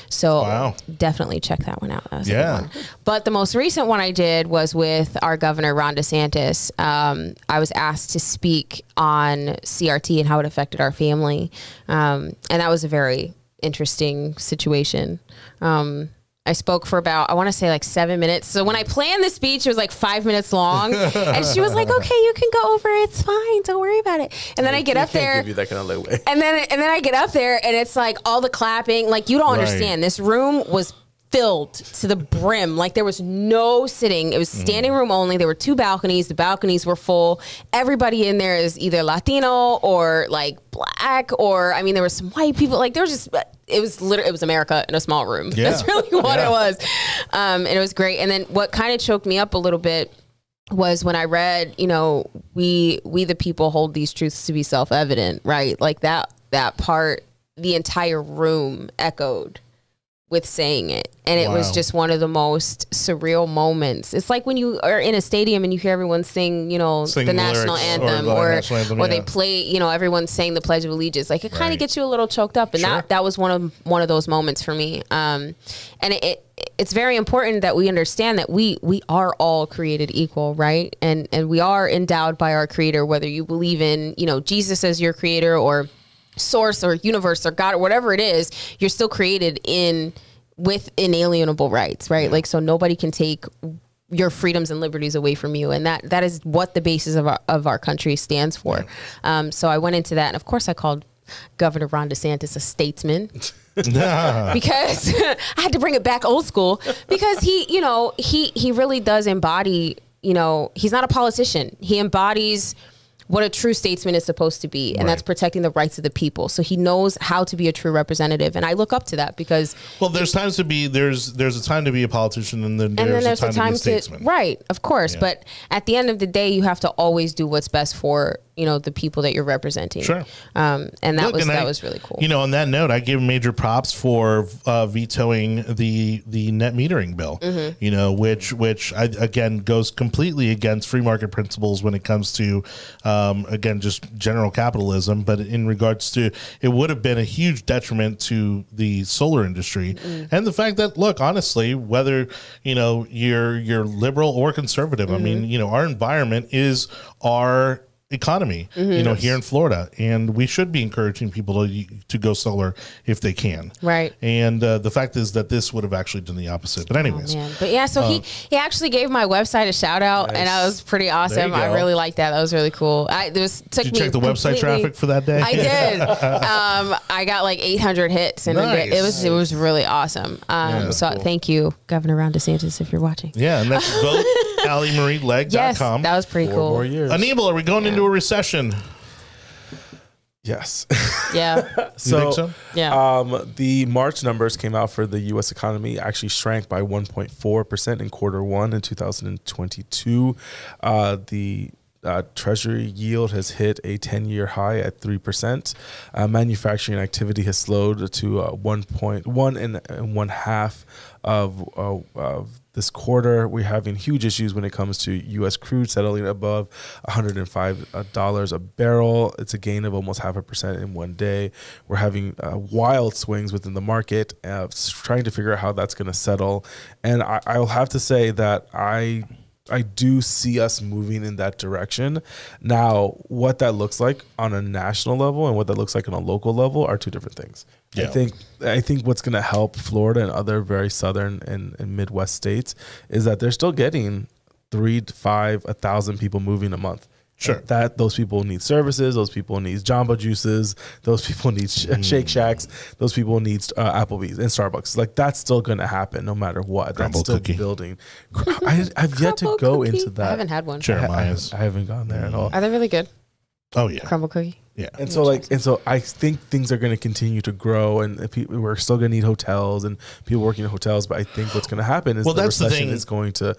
so Wow. definitely check that one out. That was Yeah. one. But the most recent one I did was with our governor Ron DeSantis. Um, I was asked to speak on CRT and how it affected our family, um, and that was a very interesting situation. Um, I spoke for about I want to say like seven minutes. So when I planned the speech, it was like five minutes long, and she was like, "Okay, you can go over. It's fine. Don't worry about it." And then I get We up can't there, Give you that kind of leeway. and then and then I get up there and it's like all the clapping. Like you don't Right. understand. This room was filled to the brim. Like there was no sitting. It was standing room only. There were two balconies. The balconies were full. Everybody in there is either Latino or like black or I mean there were some white people. Like there was just it was literally it was America in a small room. Yeah. That's really what Yeah. it was. Um, and it was great. And then what kind of choked me up a little bit was when I read, you know, we we the people hold these truths to be self-evident, right? Like that that part the entire room echoed with saying it. And it was just one of the most surreal moments. It's like when you are in a stadium and you hear everyone sing, you know, Sing the the national or anthem the or or, national anthem, they yeah. play, you know, everyone's saying the pledge of allegiance. Like it kind of gets you a little choked up and Sure. that that was one of one of those moments for me. Um and it, it it's very important that we understand that we we are all created equal, right? And and we are endowed by our creator whether you believe in, you know, Jesus as your creator or source or universe or God or whatever it is, you're still created in with inalienable rights, right? Like so nobody can take your freedoms and liberties away from you, and that that is what the basis of our of our country stands for. Um, so I went into that, and of course I called Governor Ron DeSantis a statesman because I had to bring it back old school because he, you know, he he really does embody, you know, he's not a politician. He embodies what a true statesman is supposed to be, and that's protecting the rights of the people. So he knows how to be a true representative, and I look up to that because Well, there's times to be there's there's a time to be a politician, and then there's, and then there's a time, a time to be a to, statesman. right, of course. Yeah. But at the end of the day, you have to always do what's best for you know the people that you're representing. Sure. Um, and that Look, was and that I- was really cool. You know, on that note, I give major props for uh, vetoing the the net metering bill. Mm-hmm. You know, which which I, again goes completely against free market principles when it comes to um, again just general capitalism. But in regards to, it would have been a huge detriment to the solar industry Mm. and the fact that look, honestly, whether you know you're you're liberal or conservative, I Mm-hmm. mean, you know, our environment is our economy Mm-hmm. you know here in Florida and we should be encouraging people to to go solar if they can Right. and uh, the fact is that this would have actually done the opposite but anyways Man. But yeah, so he he actually gave my website a shout out, and that was pretty awesome. I really liked that. That was really cool. I this took did me you check the website traffic for that day I did. um, I got like 800 hits, and it, it was it was really awesome. Um, Yeah, so cool. thank you, Governor Ron DeSantis, if you're watching. yeah and that's vote Yes, com. that was pretty Four cool. more years. Aníbal, are we going into a recession Yes. Yeah, you think so yeah. Um, the March numbers came out for the U.S. economy actually shrank by 1.4 percent in quarter one in 2022. Uh, the uh, Treasury yield has hit a 10-year high at three percent. Uh, manufacturing activity has slowed to uh, 1.1 and, and one half of, uh, of this quarter. We're having huge issues when it comes to U.S. crude settling above 105 dollars a barrel. It's a gain of almost half a percent in one day. We're having uh, wild swings within the market, uh, trying to figure out how that's going to settle. And I, I'll have to say that I I do see us moving in that direction. Now, what that looks like on a national level and what that looks like on a local level are two different things. I think I think what's going to help Florida and other very southern and, and Midwest states is that they're still getting three to five, a thousand people moving a month. Sure. That those people need services. Those people need Jamba Juices. Those people need sh- Mm. Shake Shacks. Those people need uh, Applebee's and Starbucks. Like that's still going to happen no matter what. Crumbl that's still cookie. building. I, I've yet to go cookie? into that. I haven't had one. Sure. I, I, I haven't gone there at all. Are they really good? Oh yeah, Crumbl cookie. yeah. And so, like, and so, I think things are going to continue to grow, and people, we're still going to need hotels and people working in hotels. But I think what's going to happen is Well, the that's the recession thing. is going to.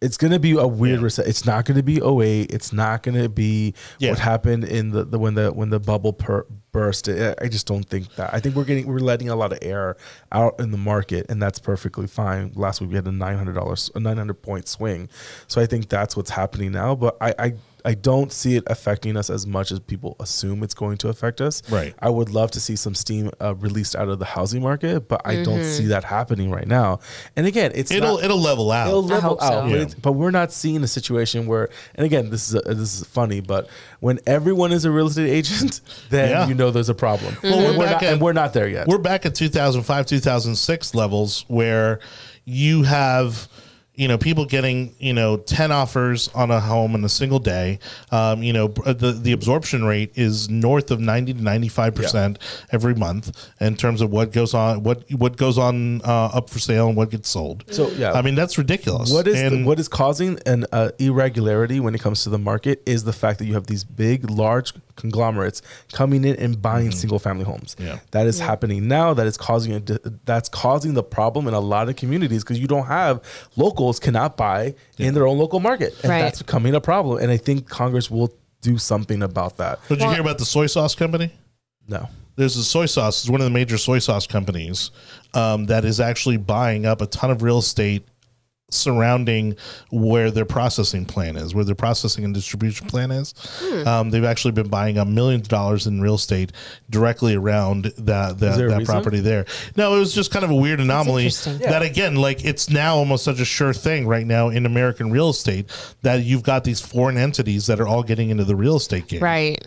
It's going to be a weird Yeah. recession. It's not going to be 08. It's not going to be Yeah. what happened in the, the when the when the bubble per, burst. I I just don't think that. I think we're getting we're letting a lot of air out in the market, and that's perfectly fine. Last week we had a nine hundred dollars a nine hundred point swing, so I think that's what's happening now. But I. I I don't see it affecting us as much as people assume it's going to affect us. Right. I would love to see some steam uh, released out of the housing market, but I don't Mm-hmm. see that happening right now. And again, it's It'll not, it'll level out. it'll level hope so. out, but, Yeah. it's, but we're not seeing a situation where. And again, this is a, this is funny, but when everyone is a real estate agent, then Yeah. you know there's a problem. Well, and, we're we're back not, at- and we're not there yet. We're back at 2005, 2006 levels where you have you know people getting you know 10 offers on a home in a single day um, you know the the absorption rate is north of 90 to 95 percent every month in terms of what goes on what what goes on uh, up for sale and what gets sold So, yeah. i mean that's ridiculous what is the, what is causing an uh, irregularity when it comes to the market is the fact that you have these big, large conglomerates coming in and buying single family homes. Mm-hmm. Yeah. That is happening now. That is causing a, that's causing the problem in a lot of communities because you don't have locals cannot buy in their own local market, and Right. that's becoming a problem. And I think Congress will do something about that. did you hear about the soy sauce company No. there's a soy sauce it's one of the major soy sauce companies um, that is actually buying up a ton of real estate surrounding where their processing plan is where their processing and distribution plan is um, they've actually been buying up millions of dollars in real estate directly around that that, there that property there no it was just kind of a weird anomaly interesting. that again like it's now almost such a sure thing right now in american real estate that you've got these foreign entities that are all getting into the real estate game Right.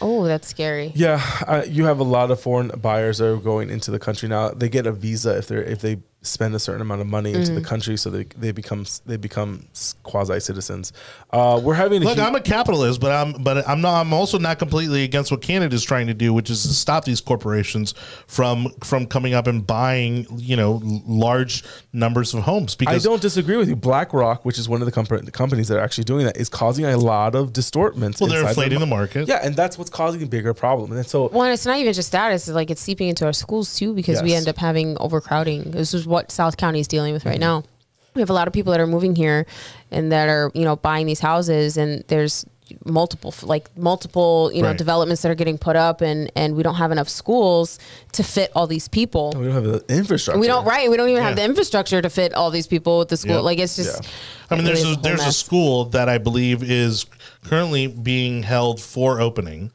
Oh, that's scary. Yeah, uh, you have a lot of foreign buyers that are going into the country now. They get a visa if they're if they spend a certain amount of money into the country, so they they become they become quasi citizens. Uh, we're having a Look, huge- I'm a capitalist, but I'm but I'm not. I'm also not completely against what Canada is trying to do, which is to stop these corporations from from coming up and buying you know large numbers of homes. Because I don't disagree with you. BlackRock, which is one of the, compa- the companies that are actually doing that, is causing a lot of distortments. well, they're inflating the mar- market. Yeah, and that's what's causing a bigger problem. And so Well, and it's not even just that; it's like it's seeping into our schools too, because we end up having overcrowding. This is what South County is dealing with right Mm-hmm. now. We have a lot of people that are moving here, and that are you know buying these houses, and there's multiple like multiple you know Right. developments that are getting put up, and and we don't have enough schools to fit all these people. we don't have the infrastructure. We don't right. We don't even have the infrastructure to fit all these people with the school. Yeah. Like it's just. Yeah. I mean, there's a, whole there's a school that I believe is currently being held for opening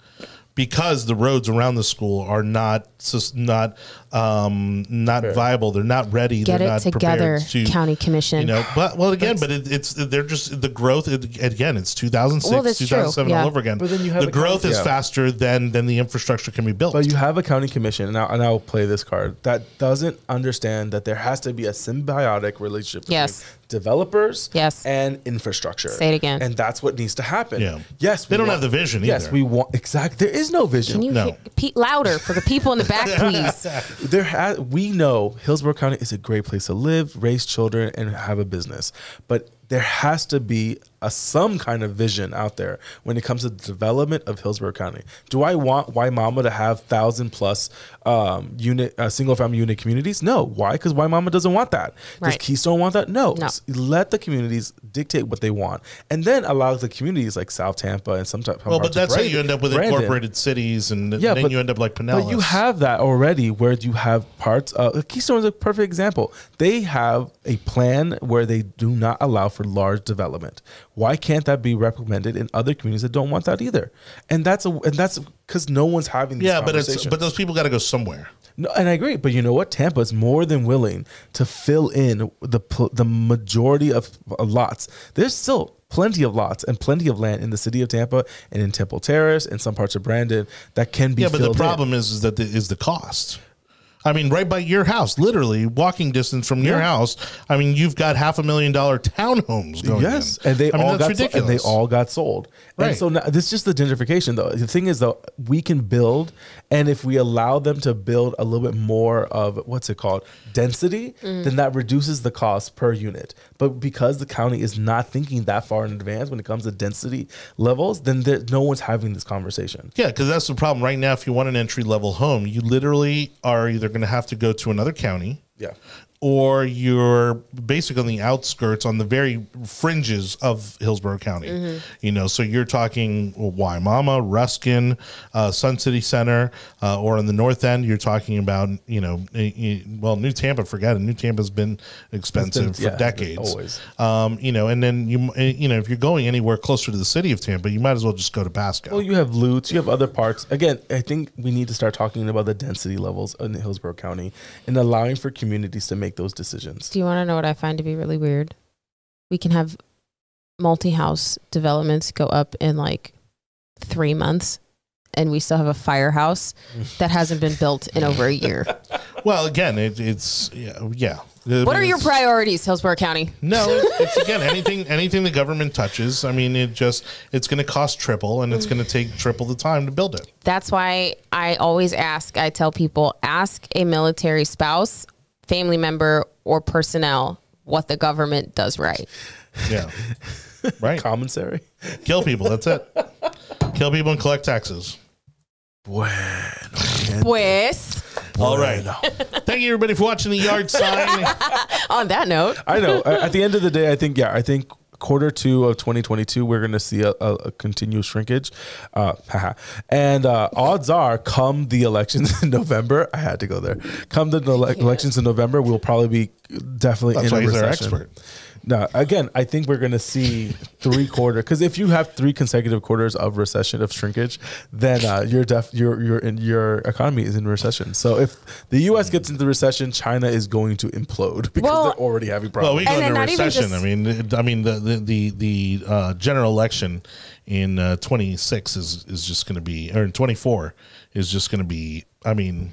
because the roads around the school are not not um, not viable. They're not ready. Get They're it not together, to, county commission. You know, but well, again, but it, it's they're just the growth. It, again, it's 2006, well, 2007, yeah. all over again. But then you have the growth county- is yeah. faster than than the infrastructure can be built. But you have a county commission, and I'll, and I'll play this card that doesn't understand that there has to be a symbiotic relationship between Yes. developers Yes. and infrastructure. Say it again. And that's what needs to happen. Yeah. Yes, They we don't want- have the vision Yes, either. we want exactly. There is no vision. Can you No. hear, Pete louder for the people in the back, please? There ha- we know Hillsborough County is a great place to live, raise children, and have a business. But there has to be a some kind of vision out there when it comes to the development of Hillsborough County. Do I want Mama to have thousand plus um, unit uh, single family unit communities? No. Why? Because Mama doesn't want that. Does Keystone want that? No. No. Let the communities dictate what they want, and then allow the communities like South Tampa and some type. well, but that's how you end up with Brandon. incorporated cities, and Yeah, then but- you end up like Pinellas. But you have that already where you have parts. Uh, Keystone is a perfect example. They have a plan where they do not allow for large development. Why can't that be recommended in other communities that don't want that either? And that's a and that's because no one's having these yeah, but it's but those people got to go somewhere. No, and I agree. But you know what? Tampa is more than willing to fill in the the majority of lots. There's still plenty of lots and plenty of land in the city of Tampa and in Temple Terrace and some parts of Brandon that can be. Yeah, but the in. problem is, is that the, is the cost. I mean, right by your house, literally walking distance from your Yeah. house. I mean, you've got half a million dollar townhomes going. Yes, in. and they I mean, all that's got so- and they all got sold. And Right. so now, this is just the gentrification, though. The thing is, though, we can build, and if we allow them to build a little bit more of what's it called density, mm. then that reduces the cost per unit. But because the county is not thinking that far in advance when it comes to density levels, then there, no one's having this conversation. Yeah, because that's the problem right now. If you want an entry level home, you literally are either going to have to go to another county. Yeah. Or you're basically on the outskirts on the very fringes of Hillsborough County. Mm-hmm. You know, so you're talking Wimauma, Ruskin, uh, Sun City Center, uh, or on the north end, you're talking about, you know, well, New Tampa, forget it. New Tampa's been expensive yeah, for it's decades. always. Um, you know, and then you, eh, you know, if you're going anywhere closer to the city of Tampa, you might as well just go to Pasco. Well, you have Lutz, you have other parts. Again, I think we need to start talking about the density levels in Hillsborough County and allowing for communities to make those decisions. Do you want to know what I find to be really weird? We can have multi house developments go up in like three months, and we still have a firehouse that hasn't been built in over a year. well, again, it, it's, yeah. yeah. I What are your priorities, Hillsborough County? No, it's again anything anything the government touches. I mean, it just it's going to cost triple, and it's going to take triple the time to build it. That's why I always ask, I tell people, ask a military spouse, family member, or personnel what the government does right. Yeah, right. Commissary? Kill people. That's it. Kill people and collect taxes. Pues, All right. Thank you everybody for watching the yard sign. on that note, I know. At the end of the day, I think yeah, I think quarter two of 2022 we're going to see a, a, a continuous shrinkage uh haha. and uh odds are come the elections in november i had to go there come the ele- elections in november we'll probably be definitely That's in why a he's our recession. expert. No again i think we're going to see three quarter because if you have three consecutive quarters of recession of shrinkage then uh you're def your your in your economy is in recession so if the us gets into recession china is going to implode because Well- they're already having problems. Well, problems we go And into recession. just- I mean, I mean the the the, the uh, general election in uh, 26 is is just going to be, or in 24 is just going to be. I mean,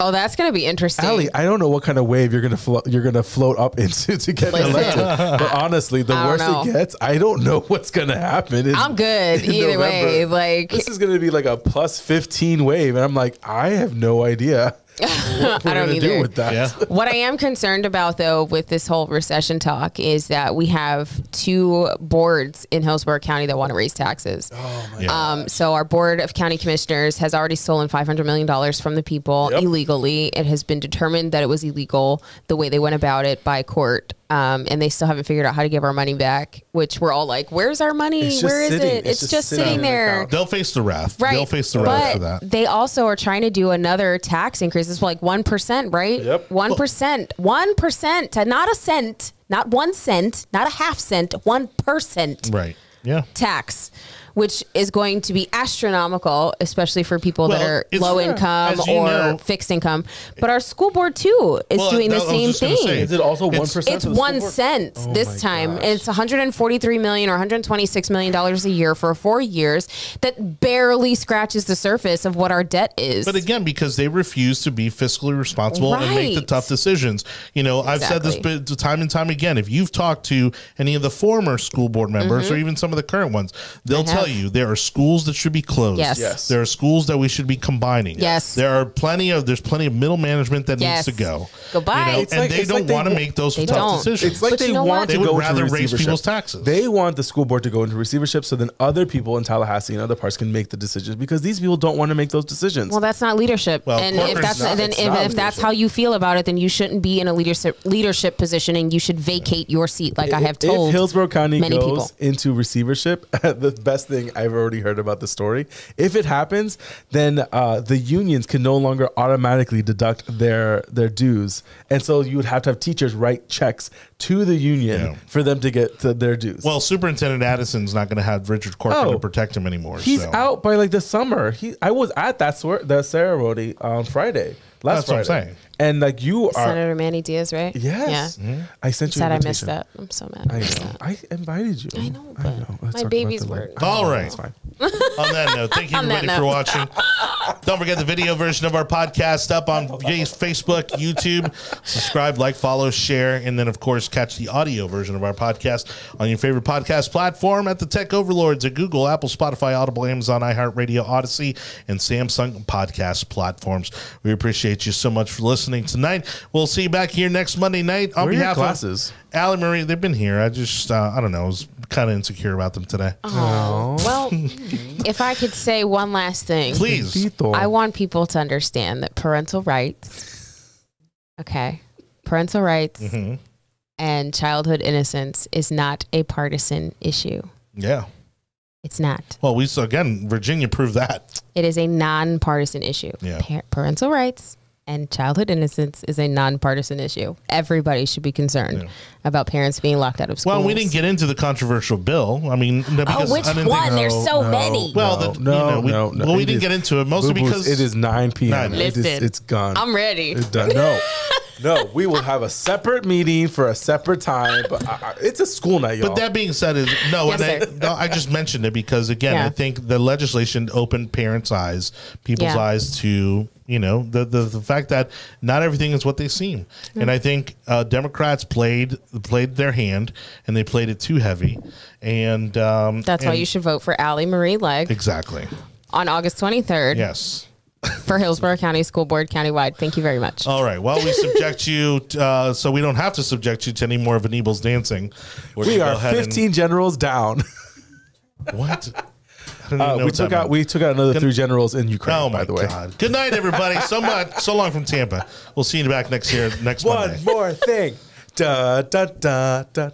oh, that's going to be interesting. Aly, I don't know what kind of wave you're gonna float. You're gonna float up into to get Listen. elected. But honestly, the I don't worse know. it gets, I don't know what's gonna happen. in- I'm good in either way. Like, this is gonna be like a plus 15 wave, and I'm like, I have no idea what we're I don't either. do with that. yeah. What I am concerned about, though, with this whole recession talk is that we have two boards in Hillsborough County that want to raise taxes. Yeah. Um, so our board of county commissioners has already stolen five hundred million dollars from the people Yep. illegally. It has been determined that it was illegal the way they went about it by court, um, and they still haven't figured out how to give our money back. Which we're all like, "Where's our money? It's just Where is sitting. it? It's It's, just just, sitting sitting there." They'll face the wrath. Right. They'll face the wrath for that. They also are trying to do another tax increase. It's like 1%, right? Yep. 1%. 1%. Not a cent, not one cent, not a half cent, 1% Right. Yeah. tax, which is going to be astronomical, especially for people that are it's- low income as or know- fixed income. But our school board, too, is Well, doing the that- I was same thing. say, Is it also one It's- It's one cent Oh this time. gosh. And it's 143 million or 126 million dollars a year for four years. That barely scratches the surface of what our debt is. But again, because they refuse to be fiscally responsible and make the tough decisions. You know, I've said this bit time and time again. If you've talked to any of the former school board members Mm-hmm. or even some of the current ones, they'll I tell you there are schools that should be closed. Yes. Yes. There are schools that we should be combining. Yes. There are plenty of there's plenty of middle management that Yes. needs to go. Goodbye. You know, and like- they don't like want to make those tough don't. decisions. It's like But they you know want what? to They would go rather into raise people's taxes. They want the school board to go into receivership so then other people in Tallahassee and other parts can make the decisions because these people don't want to make those decisions. well, that's not leadership. Well, and if that's not- then if, if that's how you feel about it, then you shouldn't be in a leadership leadership position, and you should vacate your seat, like I have told. If Hillsborough County many goes people. into receivership, the best thing I've already heard about the story, if it happens, then uh, the unions can no longer automatically deduct their their dues, and so you would have to have teachers write checks to the union Yeah. for them to get to their dues. well, Superintendent Addison's not going to have Richard Corcoran Oh. to protect him anymore. He's so. out by like the summer. He, I was at that sor- that ceremony on Friday, last That's what I'm Friday, saying. And like you are, Senator Manny Diaz, right? yes, Yeah. Mm-hmm. I sent you. Sad an I missed that. I'm so mad. I I know. I invited you. I know, but Let's my talk about babies that were- later. All I know, right. It's fine. On that note, thank you On that everybody for watching. Don't forget the video version of our podcast up on Facebook, YouTube. Subscribe, like, follow, share, and then, of course, catch the audio version of our podcast on your favorite podcast platform at the Tech Overlords at Google, Apple, Spotify, Audible, Amazon, iHeartRadio, Audacy, and Samsung podcast platforms. We appreciate you so much for listening tonight. We'll see you back here next Monday night on Where are your behalf glasses? of Aly Marie. They've been here. I just, uh, I don't know, I was kind of insecure about them today. Oh, well, if I could say one last thing, Please. I want people to understand that parental rights, okay, parental rights Mhm. and childhood innocence is not a partisan issue. Yeah. It's not. Well, we so again, Virginia proved that. It is a nonpartisan issue. Yeah. Pa- parental rights and childhood innocence is a nonpartisan issue. Everybody should be concerned Yeah. about parents being locked out of school. Well, we didn't get into the controversial bill. I mean, no, Oh, which I didn't one? think- There's so No, many. Well, no, the- no, you know, we- no, no. well, we It didn't is- get into it mostly because it is 9 p.m. Nine. It is, Listen, it's gone. I'm ready. It's done. No, no, we will have a separate meeting for a separate time. But I, I, it's a school night, y'all. But that being said, is no, Yes, and I, no, I just mentioned it because again, Yeah. I think the legislation opened parents' eyes, people's Yeah. eyes to you know the, the the fact that not everything is what they seem, and I think uh, Democrats played played their hand and they played it too heavy, and um, That's why you should vote for Aly Marie Legge exactly on August 23rd yes. For Hillsborough County School Board countywide. Thank you very much. All right. Well, we subject you, to, uh, so we don't have to subject you to any more of Anibal's dancing. We're we gonna are go ahead and- 15 generals down. what? I don't Uh, know we took out meant. we took out another three generals in Ukraine. Oh by my the way. god! Good night, everybody. So much, so long from Tampa. We'll see you back next year, next One Monday. more thing. Da da da da